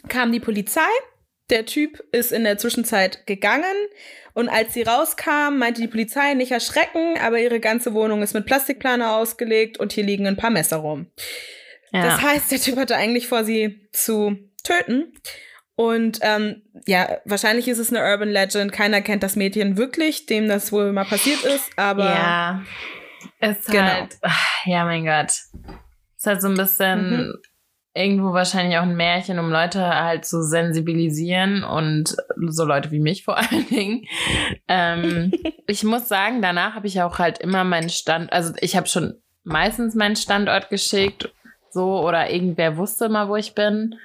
kam die Polizei der Typ ist in der Zwischenzeit gegangen und als sie rauskam, meinte die Polizei nicht erschrecken, aber ihre ganze Wohnung ist mit Plastikplane ausgelegt und hier liegen ein paar Messer rum. Ja. Das heißt, der Typ hatte eigentlich vor, sie zu töten. Und ähm, ja, wahrscheinlich ist es eine Urban Legend. Keiner kennt das Mädchen wirklich, dem das wohl mal passiert ist, aber. Ja. Es genau. halt, ja, mein Gott. Es ist halt so ein bisschen. Mhm irgendwo wahrscheinlich auch ein Märchen, um Leute halt zu sensibilisieren und so Leute wie mich vor allen Dingen. Ähm, ich muss sagen, danach habe ich auch halt immer meinen Stand, also ich habe schon meistens meinen Standort geschickt, so oder irgendwer wusste mal, wo ich bin.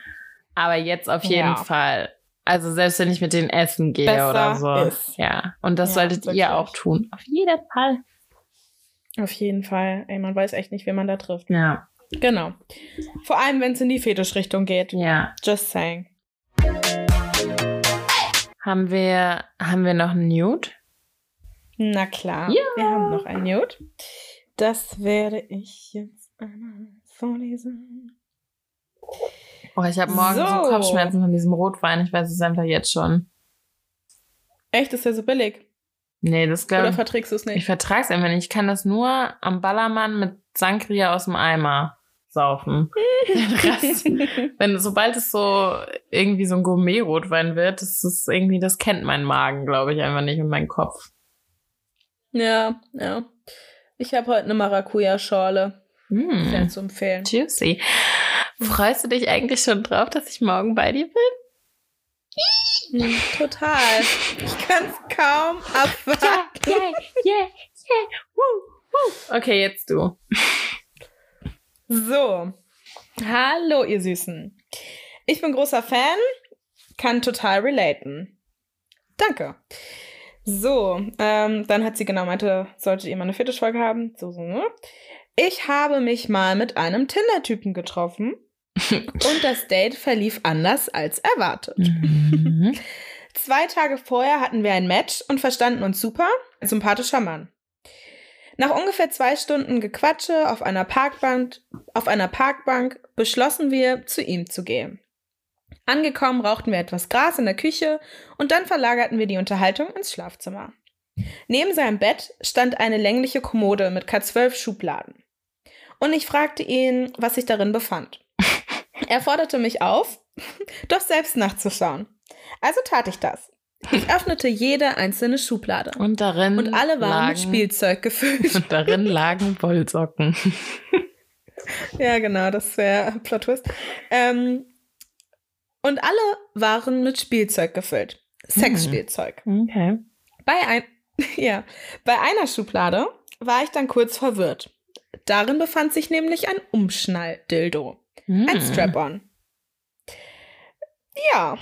Aber jetzt auf jeden ja. Fall. Also selbst wenn ich mit denen essen gehe Besser oder so. Ist. Ja. Und das ja, solltet wirklich. ihr auch tun. Auf jeden Fall. Auf jeden Fall. Ey, man weiß echt nicht, wen man da trifft. Ja. Genau. Vor allem, wenn es in die Fetischrichtung geht. Ja. Just saying. Haben wir, haben wir noch ein Nude? Na klar. Ja. Wir haben noch ein Nude. Das werde ich jetzt einmal vorlesen. Oh, ich habe morgen so. so. Kopfschmerzen von diesem Rotwein. Ich weiß es einfach jetzt schon. Echt? Ist der so billig? Nee, das glaube ich. Oder verträgst du es nicht? Ich vertrag's einfach nicht. Ich kann das nur am Ballermann mit Sangria aus dem Eimer saufen. Wenn sobald es so irgendwie so ein Gourmet-Rotwein wird, das ist irgendwie, das kennt mein Magen, glaube ich, einfach nicht und mein Kopf. Ja, ja. Ich habe heute eine Maracuja-Schorle. Mm. Sehr zu empfehlen. Juicy. Freust du dich eigentlich schon drauf, dass ich morgen bei dir bin? Total. Ich kann es kaum abwarten. Yeah, yeah, yeah, yeah. Woo, woo. Okay, jetzt du. So, hallo ihr Süßen. Ich bin großer Fan, kann total relaten. Danke. So, ähm, dann hat sie genau meinte, solltet ihr mal eine Fetischfolge haben. So, so, ne? Ich habe mich mal mit einem Tinder-Typen getroffen und das Date verlief anders als erwartet. Mhm. Zwei Tage vorher hatten wir ein Match und verstanden uns super. Sympathischer Mann. Nach ungefähr zwei Stunden Gequatsche auf einer Parkbank, auf einer Parkbank beschlossen wir, zu ihm zu gehen. Angekommen rauchten wir etwas Gras in der Küche und dann verlagerten wir die Unterhaltung ins Schlafzimmer. Neben seinem Bett stand eine längliche Kommode mit K12 Schubladen. Und ich fragte ihn, was sich darin befand. Er forderte mich auf, doch selbst nachzuschauen. Also tat ich das. Ich öffnete jede einzelne Schublade. Und darin. Und alle waren lagen, mit Spielzeug gefüllt. Und darin lagen Wollsocken. ja, genau, das wäre Plot Twist. Ähm, und alle waren mit Spielzeug gefüllt. Sexspielzeug. Hm. Okay. Bei, ein, ja, bei einer Schublade war ich dann kurz verwirrt. Darin befand sich nämlich ein Umschnalldildo. Mm. Ein Strap-on. Ja.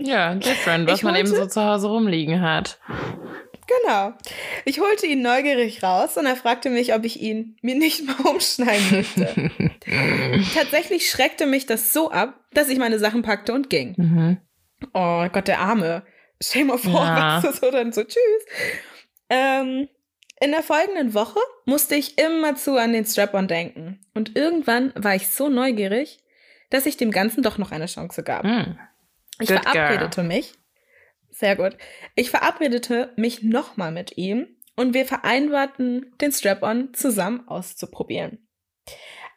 Ja, different, was ich man holte, eben so zu Hause rumliegen hat. Genau. Ich holte ihn neugierig raus und er fragte mich, ob ich ihn mir nicht mal umschneiden möchte. Tatsächlich schreckte mich das so ab, dass ich meine Sachen packte und ging. Mhm. Oh Gott, der Arme. Stell dir mal vor, ja. was so dann so, tschüss. Ähm, in der folgenden Woche musste ich immer zu an den Strap-on denken. Und irgendwann war ich so neugierig, dass ich dem Ganzen doch noch eine Chance gab. Mhm. Ich Good verabredete girl. mich. Sehr gut. Ich verabredete mich nochmal mit ihm und wir vereinbarten, den Strap-on zusammen auszuprobieren.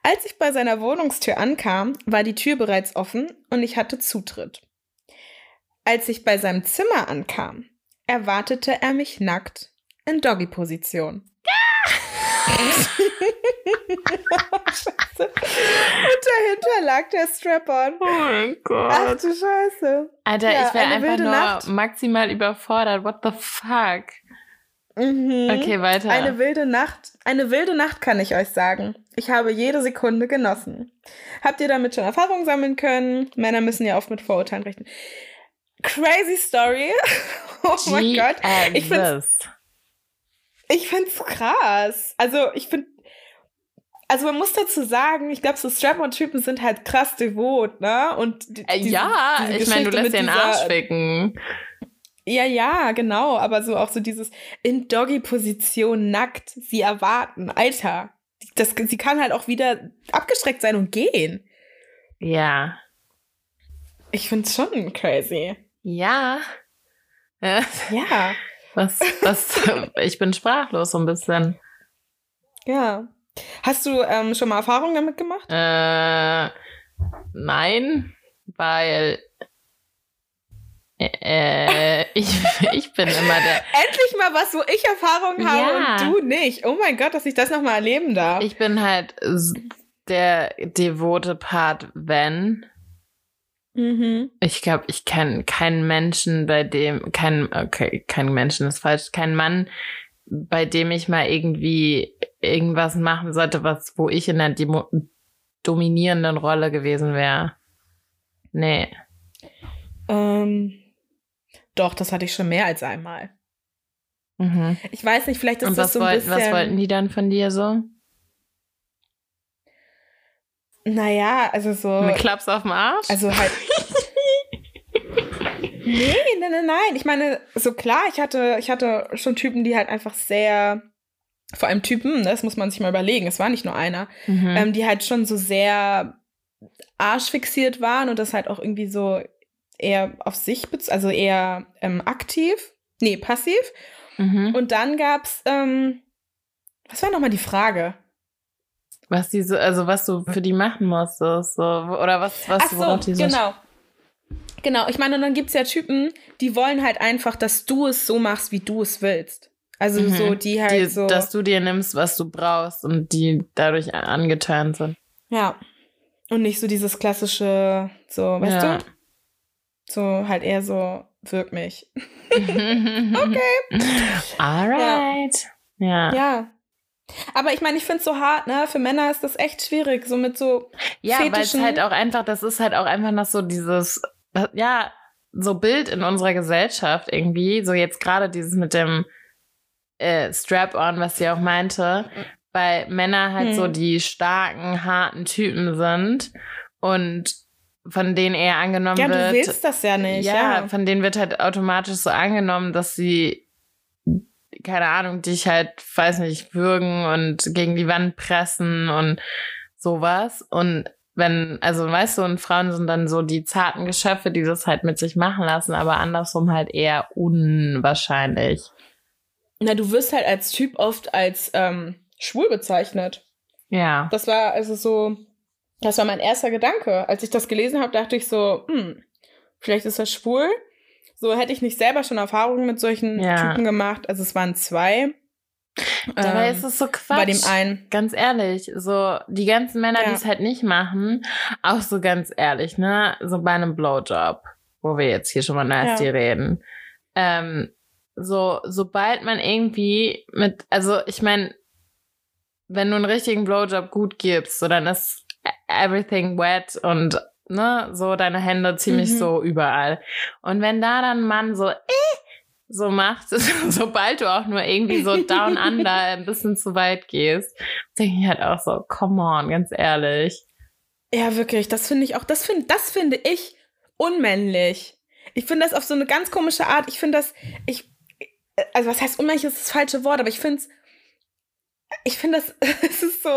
Als ich bei seiner Wohnungstür ankam, war die Tür bereits offen und ich hatte Zutritt. Als ich bei seinem Zimmer ankam, erwartete er mich nackt in Doggy-Position. Scheiße. Und dahinter lag der Strap-on. Oh mein Gott. Ach du Scheiße. Alter, ja, ich wäre einfach nur Nacht. maximal überfordert. What the fuck? Mhm. Okay, weiter. Eine wilde Nacht. Eine wilde Nacht kann ich euch sagen. Ich habe jede Sekunde genossen. Habt ihr damit schon Erfahrung sammeln können? Männer müssen ja oft mit Vorurteilen rechnen. crazy Story. oh mein Gott. Ich finde. Ich find's krass. Also, ich finde also man muss dazu sagen, ich glaube, so Strap-on-Typen sind halt krass devot, ne? Und die, Äh, diese- ja, diese ich meine, du lässt den Arsch ficken. Ja, ja, genau. Aber so auch so dieses in Doggy-Position nackt sie erwarten. Alter. Das, sie kann halt auch wieder abgestreckt sein und gehen. Ja. Ich find's schon crazy. Ja. Ja, Was, was, ich bin sprachlos so ein bisschen. ja. Hast du ähm, schon mal Erfahrungen damit gemacht? Äh, nein, weil äh, ich, ich bin immer der, Endlich mal was, wo ich Erfahrungen habe Ja. und du nicht. Oh mein Gott, dass ich das nochmal erleben darf. ich bin halt der devote Part, wenn. Mhm. Ich glaube, ich kenne keinen Menschen, bei dem, kein, okay, kein Menschen ist falsch, kein Mann, bei dem ich mal irgendwie irgendwas machen sollte, was, wo ich in der Demo dominierenden Rolle gewesen wäre. Nee. Ähm, doch, das hatte ich schon mehr als einmal. Mhm. Ich weiß nicht, vielleicht ist Und das so ein wollten, bisschen. was wollten die dann von dir so? Naja, also so. Ein Klaps auf den Arsch? Also halt. nee, nein, nein, nein. Ich meine, so klar, ich hatte, ich hatte schon Typen, die halt einfach sehr, vor allem Typen, ne, das muss man sich mal überlegen, es war nicht nur einer, mhm. ähm, die halt schon so sehr arschfixiert waren und das halt auch irgendwie so eher auf sich, also eher ähm, aktiv, nee, passiv. mhm. Und dann gab's, ähm, was war nochmal die Frage? Was die so, also was du für die machen musstest, so, oder was, was Ach worauf so, die so genau. Genau, ich meine, und dann gibt's ja Typen, die wollen halt einfach, dass du es so machst, wie du es willst. Also Mhm. so, die halt die, so. dass du dir nimmst, was du brauchst und die dadurch angeturnt sind. ja. Und nicht so dieses klassische, so, weißt ja. du? So halt eher so, wirk mich. okay. Alright. Ja. Ja, Ja. Aber ich meine, ich find's so hart, ne? Für Männer ist das echt schwierig, so mit so. weil es halt auch einfach, das ist halt auch einfach noch so dieses, ja, so Bild in unserer Gesellschaft irgendwie. So jetzt gerade dieses mit dem äh, Strap-on, was sie auch meinte, weil Männer halt Hm. so die starken, harten Typen sind und von denen eher angenommen Ja, wird. du willst das ja nicht. ja, Ja. von denen wird halt automatisch so angenommen, dass sie, keine Ahnung, dich halt, weiß nicht, würgen und gegen die Wand pressen und sowas. Und wenn, also weißt du, und Frauen sind dann so die zarten Geschöpfe, die das halt mit sich machen lassen, aber andersrum halt eher unwahrscheinlich. Na, du wirst halt als Typ oft als ähm, schwul bezeichnet. Ja. Das war also so, das war mein erster Gedanke. Als ich das gelesen habe, dachte ich so, hm, vielleicht ist er schwul. So hätte ich nicht selber schon Erfahrungen mit solchen Ja. Typen gemacht. Also es waren zwei. Dabei Ähm, ist es so Quatsch. bei dem einen. Ganz ehrlich, so die ganzen Männer, Ja. die es halt nicht machen, auch so ganz ehrlich, ne, so bei einem Blowjob, wo wir jetzt hier schon mal nasty Ja. reden, ähm, so sobald man irgendwie mit, also ich meine, wenn du einen richtigen Blowjob gut gibst, so dann ist everything wet und ne, so deine Hände ziemlich Mhm. so überall. Und wenn da dann ein Mann so äh, so macht, sobald du auch nur irgendwie so down under ein bisschen zu weit gehst, denke ich halt auch so, come on, ganz ehrlich. Ja, wirklich. Das finde ich auch, das finde das finde ich unmännlich. Ich finde das auf so eine ganz komische Art. Ich finde das, ich, also was heißt unmännlich ist das falsche Wort, aber ich finde es, ich finde das, es ist so,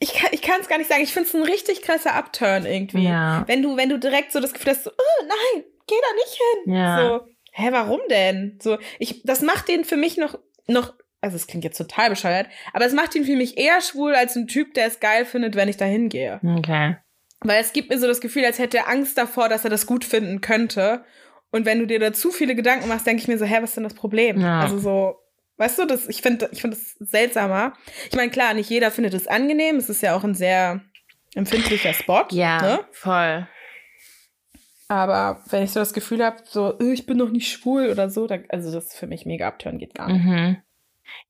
ich kann ich kann es gar nicht sagen. Ich finde es ein richtig krasser Upturn irgendwie. Ja. Wenn du, wenn du direkt so das Gefühl hast, so, oh nein, geh da nicht hin. Ja. So, hä, warum denn? So, ich, das macht den für mich noch, noch, also es klingt jetzt total bescheuert, aber es macht ihn für mich eher schwul als ein Typ, der es geil findet, wenn ich da hingehe. Okay. Weil es gibt mir so das Gefühl, als hätte er Angst davor, dass er das gut finden könnte. Und wenn du dir da zu viele Gedanken machst, denke ich mir so, hä, was ist denn das Problem? Ja. Also so, weißt du, das, ich finde ich finde das seltsamer. Ich meine, klar, nicht jeder findet es angenehm. Es ist ja auch ein sehr empfindlicher Spot. Ja, Ne? voll. Aber wenn ich so das Gefühl habe, so, äh, ich bin noch nicht schwul oder so, dann, also das ist für mich mega abtören, geht gar nicht. Mhm.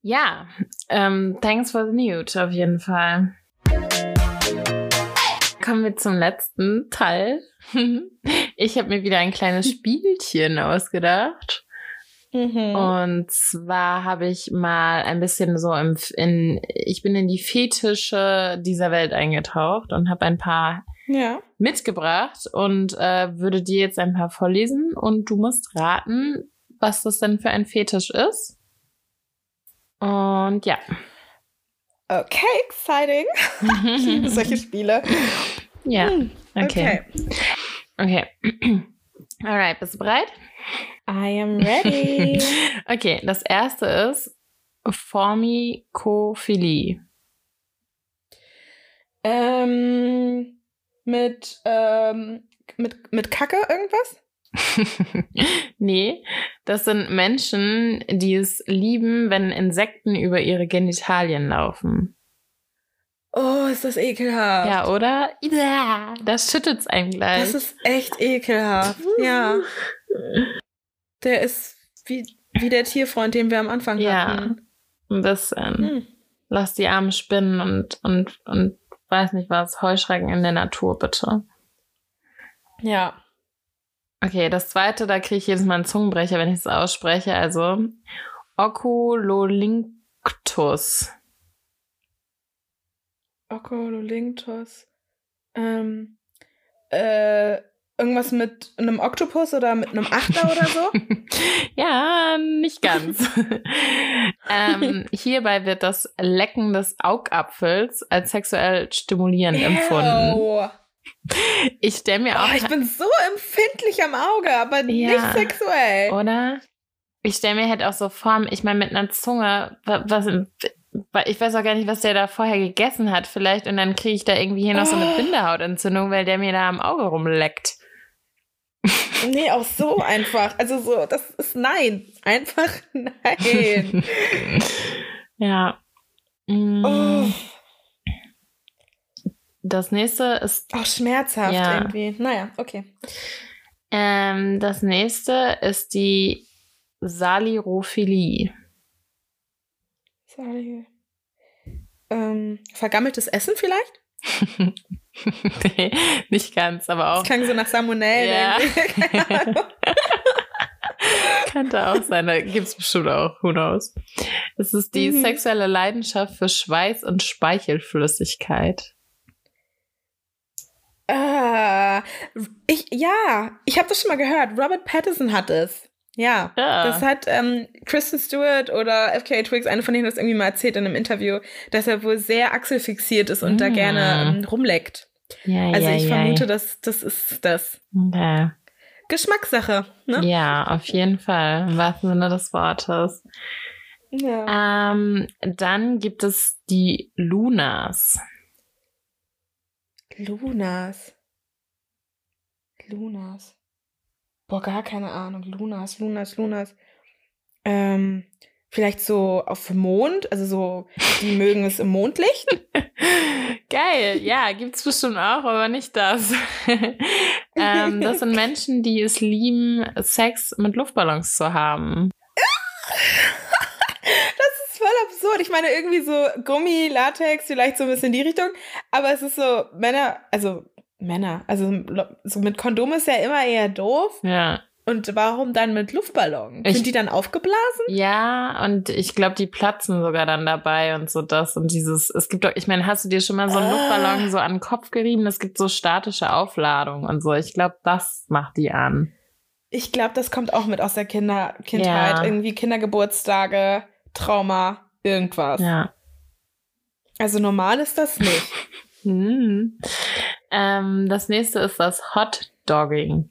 Ja, ähm, thanks for the nude, auf jeden Fall. kommen wir zum letzten Teil. Ich habe mir wieder ein kleines Spielchen ausgedacht. Mhm. Und zwar habe ich mal ein bisschen so im, in, ich bin in die Fetische dieser Welt eingetaucht und habe ein paar ja. mitgebracht und äh, würde dir jetzt ein paar vorlesen und du musst raten, was das denn für ein Fetisch ist. Und ja. Okay, exciting. Ich liebe solche Spiele. ja, Hm, okay. Okay. Alright, bist du bereit? I am ready. Okay, das erste ist Formikophilie. ähm, mit, ähm, mit, mit Kacke irgendwas? nee, das sind Menschen, die es lieben, wenn Insekten über ihre Genitalien laufen. Oh, ist das ekelhaft. Ja, oder? Ja, das schüttet's einem gleich. Das ist echt ekelhaft. Ja. Der ist wie, wie der Tierfreund, den wir am Anfang Ja. hatten. Ein bisschen. Hm. Lass die Arme spinnen und, und, und weiß nicht was, Heuschrecken in der Natur, bitte. Ja. Okay, das zweite, da kriege ich jedes Mal einen Zungenbrecher, wenn ich es ausspreche. Also Oculolinctus. Okololinctus. Ähm, äh, irgendwas mit einem Oktopus oder mit einem Achter oder so? ja, nicht ganz. ähm, hierbei wird das Lecken des Augapfels als sexuell stimulierend empfunden. Ew. Ich stelle mir auch, Oh, ich bin so empfindlich am Auge, aber nicht Ja. sexuell. oder? Ich stelle mir halt auch so vor, ich meine, mit einer Zunge, wa- was, wa- ich weiß auch gar nicht, was der da vorher gegessen hat, vielleicht, und dann kriege ich da irgendwie hier noch so eine Oh. Bindehautentzündung, weil der mir da am Auge rumleckt. Nee, auch so einfach. Also so, das ist nein. Einfach nein. ja. Mm, Oh, Das nächste ist auch schmerzhaft Ja. irgendwie. Naja, okay. Ähm, das nächste ist die Salirophilie. Sorry. Ähm, vergammeltes Essen vielleicht? nee, nicht ganz, aber auch. Das klang so nach Salmonellen. Ja. Könnte auch sein, da gibt's bestimmt auch, who knows. Es ist die Mhm. sexuelle Leidenschaft für Schweiß und Speichelflüssigkeit. ah, ich, ja, ich habe das schon mal gehört. Robert Pattinson hat es. Ja. Ja. Das hat ähm, Kristen Stewart oder FKA Twigs, eine von denen hat das irgendwie mal erzählt in einem Interview, dass er wohl sehr achselfixiert ist und da Mm. gerne ähm, rumleckt. Ja, Also ja, ich vermute, dass das ist das. Okay. Geschmackssache, ne? Ja, auf jeden Fall, im wahrsten Sinne des Wortes. Ja. Ähm, dann gibt es die Lunas. Lunas. Lunas. Boah, gar keine Ahnung. Lunas, Lunas, Lunas. Ähm, vielleicht so auf Mond, also so, die mögen es im Mondlicht. Geil, ja, gibt's bestimmt auch, aber nicht das. ähm, das sind Menschen, die es lieben, Sex mit Luftballons zu haben. Das ist voll absurd. Ich meine, irgendwie so Gummi, Latex, vielleicht so ein bisschen die Richtung. Aber es ist so, Männer, also Männer, also so mit Kondom ist ja immer eher doof. Ja. Und warum dann mit Luftballon? Ich- Sind die dann aufgeblasen? Ja, und ich glaube, die platzen sogar dann dabei und so das und dieses, es gibt doch, ich meine, hast du dir schon mal so einen Ah. Luftballon so an den Kopf gerieben? Es gibt so statische Aufladung und so. Ich glaube, das macht die an. Ich glaube, das kommt auch mit aus der Kinder Kindheit. Ja. Irgendwie Kindergeburtstage, Trauma, irgendwas. Ja. Also normal ist das nicht. Hm. Ähm, das nächste ist das Hot Dogging.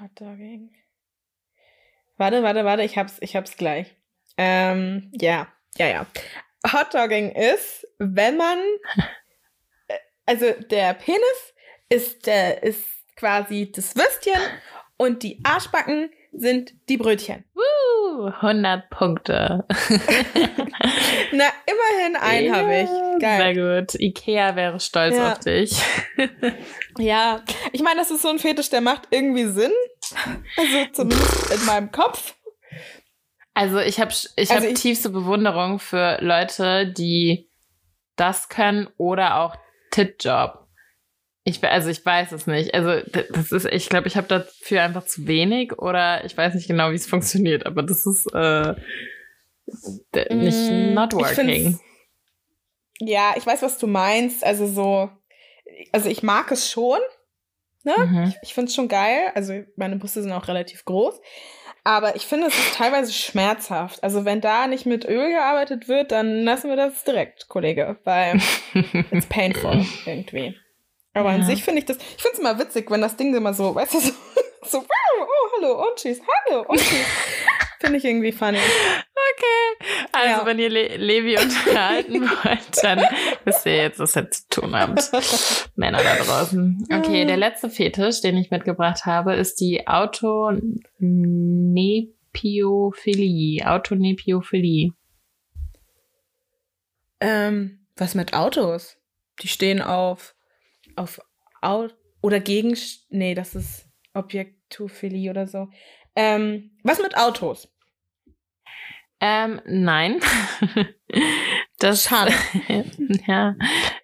Hotdogging. Warte, warte, warte, ich hab's, ich hab's gleich. Ähm, ja, ja, ja. Hotdogging ist, wenn man, äh, also der Penis ist, der, ist quasi das Würstchen und die Arschbacken sind die Brötchen. Uh, 100 Punkte. Na, immerhin einen habe ich. Geil. Sehr gut. Ikea wäre stolz Ja. auf dich. Ja, ich meine, das ist so ein Fetisch, der macht irgendwie Sinn. Also zumindest in meinem Kopf. Also ich habe ich Also hab ich- tiefste Bewunderung für Leute, die das können oder auch Tit-Job. Ich, also ich weiß es nicht. Also das ist, ich glaube, ich habe dafür einfach zu wenig oder ich weiß nicht genau, wie es funktioniert, aber das ist äh, nicht Mm, not ich working. Ja, ich weiß, was du meinst. Also so, also ich mag es schon. Ne? Mhm. Ich finde es schon geil. Also meine Brüste sind auch relativ groß. Aber ich finde, es ist teilweise schmerzhaft. Also wenn da nicht mit Öl gearbeitet wird, dann lassen wir das direkt, Kollege. Weil it's painful irgendwie. Aber an Ja. sich finde ich das, ich finde es immer witzig, wenn das Ding immer so, weißt du, so, so wow, oh, hallo, und tschüss, hallo, und tschüss. finde ich irgendwie funny. Okay. Also, Ja. wenn ihr Le Levi unterhalten wollt, dann wisst ihr jetzt, was ihr zu tun habt. Männer da draußen. Okay, der letzte Fetisch, den ich mitgebracht habe, ist die Autonepiophilie. Autonepiophilie. Ähm, was mit Autos? Die stehen auf, auf, Au oder gegen, nee, das ist Objektophilie oder so. Ähm, was mit Autos? Ähm, nein. Das, Schade. ja,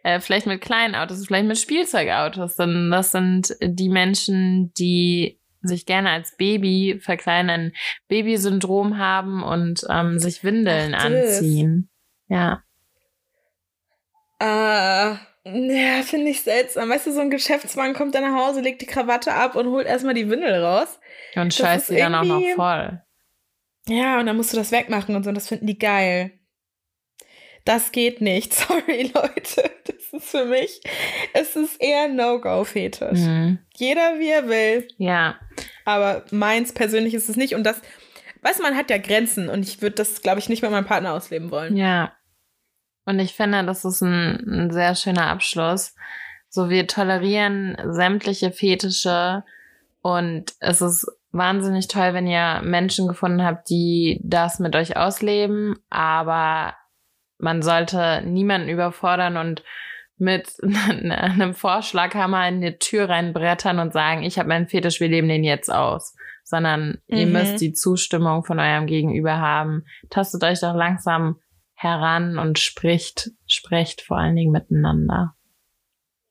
äh, vielleicht mit kleinen Autos, vielleicht mit Spielzeugautos. Denn das sind die Menschen, die sich gerne als Baby verkleinern, Babysyndrom haben und ähm, sich Windeln Ach, anziehen. Ja. Äh, ja, finde ich seltsam. Weißt du, so ein Geschäftsmann kommt dann nach Hause, legt die Krawatte ab und holt erstmal die Windel raus. Und scheißt sie dann auch noch voll. Ja, und dann musst du das wegmachen und so. Und das finden die geil. Das geht nicht. Sorry, Leute. Das ist für mich, es ist eher No-Go-Fetisch. Mhm. Jeder wie er will. Ja. Aber meins persönlich ist es nicht. Und das, weißt du, man hat ja Grenzen. Und ich würde das, glaube ich, nicht mit meinem Partner ausleben wollen. Ja. Und ich finde, das ist ein, ein sehr schöner Abschluss. So, wir tolerieren sämtliche Fetische und es ist wahnsinnig toll, wenn ihr Menschen gefunden habt, die das mit euch ausleben, aber man sollte niemanden überfordern und mit einem Vorschlaghammer in die Tür reinbrettern und sagen, ich habe meinen Fetisch, wir leben den jetzt aus. Sondern ihr Mhm. müsst die Zustimmung von eurem Gegenüber haben. Tastet euch doch langsam heran und spricht, sprecht vor allen Dingen miteinander.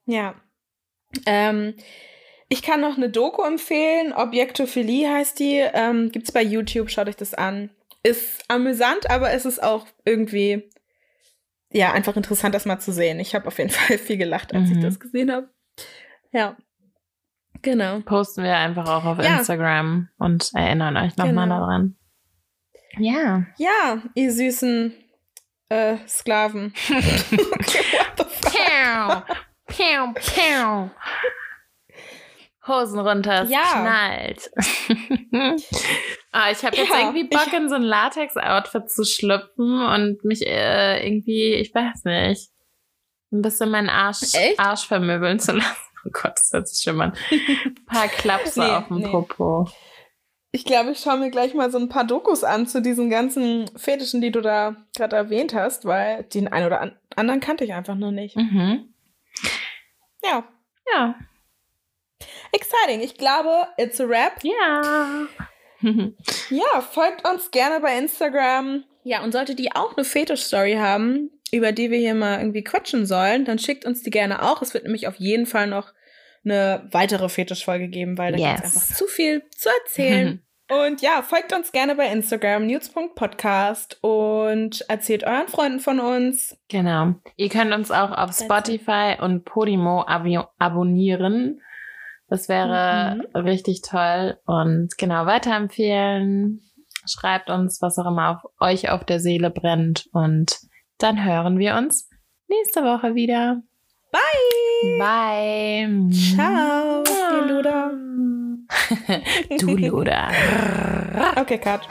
Ja. Ähm, ich kann noch eine Doku empfehlen. Objektophilie heißt die. Ähm, gibt's bei YouTube. Schaut euch das an. Ist amüsant, aber es ist auch irgendwie, ja, einfach interessant, das mal zu sehen. Ich habe auf jeden Fall viel gelacht, als ich Mhm. das gesehen habe. Ja. Genau. Posten wir einfach auch auf Ja. Instagram und erinnern euch nochmal Genau. daran. Ja. Ja, ihr süßen äh, Sklaven. okay, what the fuck? Pew, pew, pew. Hosen runter, es Ja. knallt. ah, ich habe jetzt Ja, irgendwie Bock, in so ein Latex-Outfit zu schlüpfen und mich äh, irgendwie, ich weiß nicht, ein bisschen meinen Arsch, Echt? Arsch vermöbeln zu lassen. Oh Gott, das hört sich schon mal ein paar Klapse Nee, auf dem nee. Popo. Ich glaube, ich schaue mir gleich mal so ein paar Dokus an zu diesen ganzen Fetischen, die du da gerade erwähnt hast, weil den einen oder an anderen kannte ich einfach noch nicht. Mhm. Ja, Ja. exciting. Ich glaube, it's a wrap. Ja. Ja, folgt uns gerne bei Instagram. Ja, und solltet ihr auch eine Fetisch-Story haben, über die wir hier mal irgendwie quatschen sollen, dann schickt uns die gerne auch. Es wird nämlich auf jeden Fall noch eine weitere Fetisch-Folge geben, weil da Yes. gibt es einfach zu viel zu erzählen. Und ja, folgt uns gerne bei Instagram, news.podcast und erzählt euren Freunden von uns. Genau. Ihr könnt uns auch auf. Spotify und Podimo abio- abonnieren. Das wäre Mhm. richtig toll. Und genau, weiterempfehlen. Schreibt uns, was auch immer auf euch auf der Seele brennt. Und dann hören wir uns nächste Woche wieder. Bye! Bye. Ciao, ihr Luder. du Luder. Okay, Cut.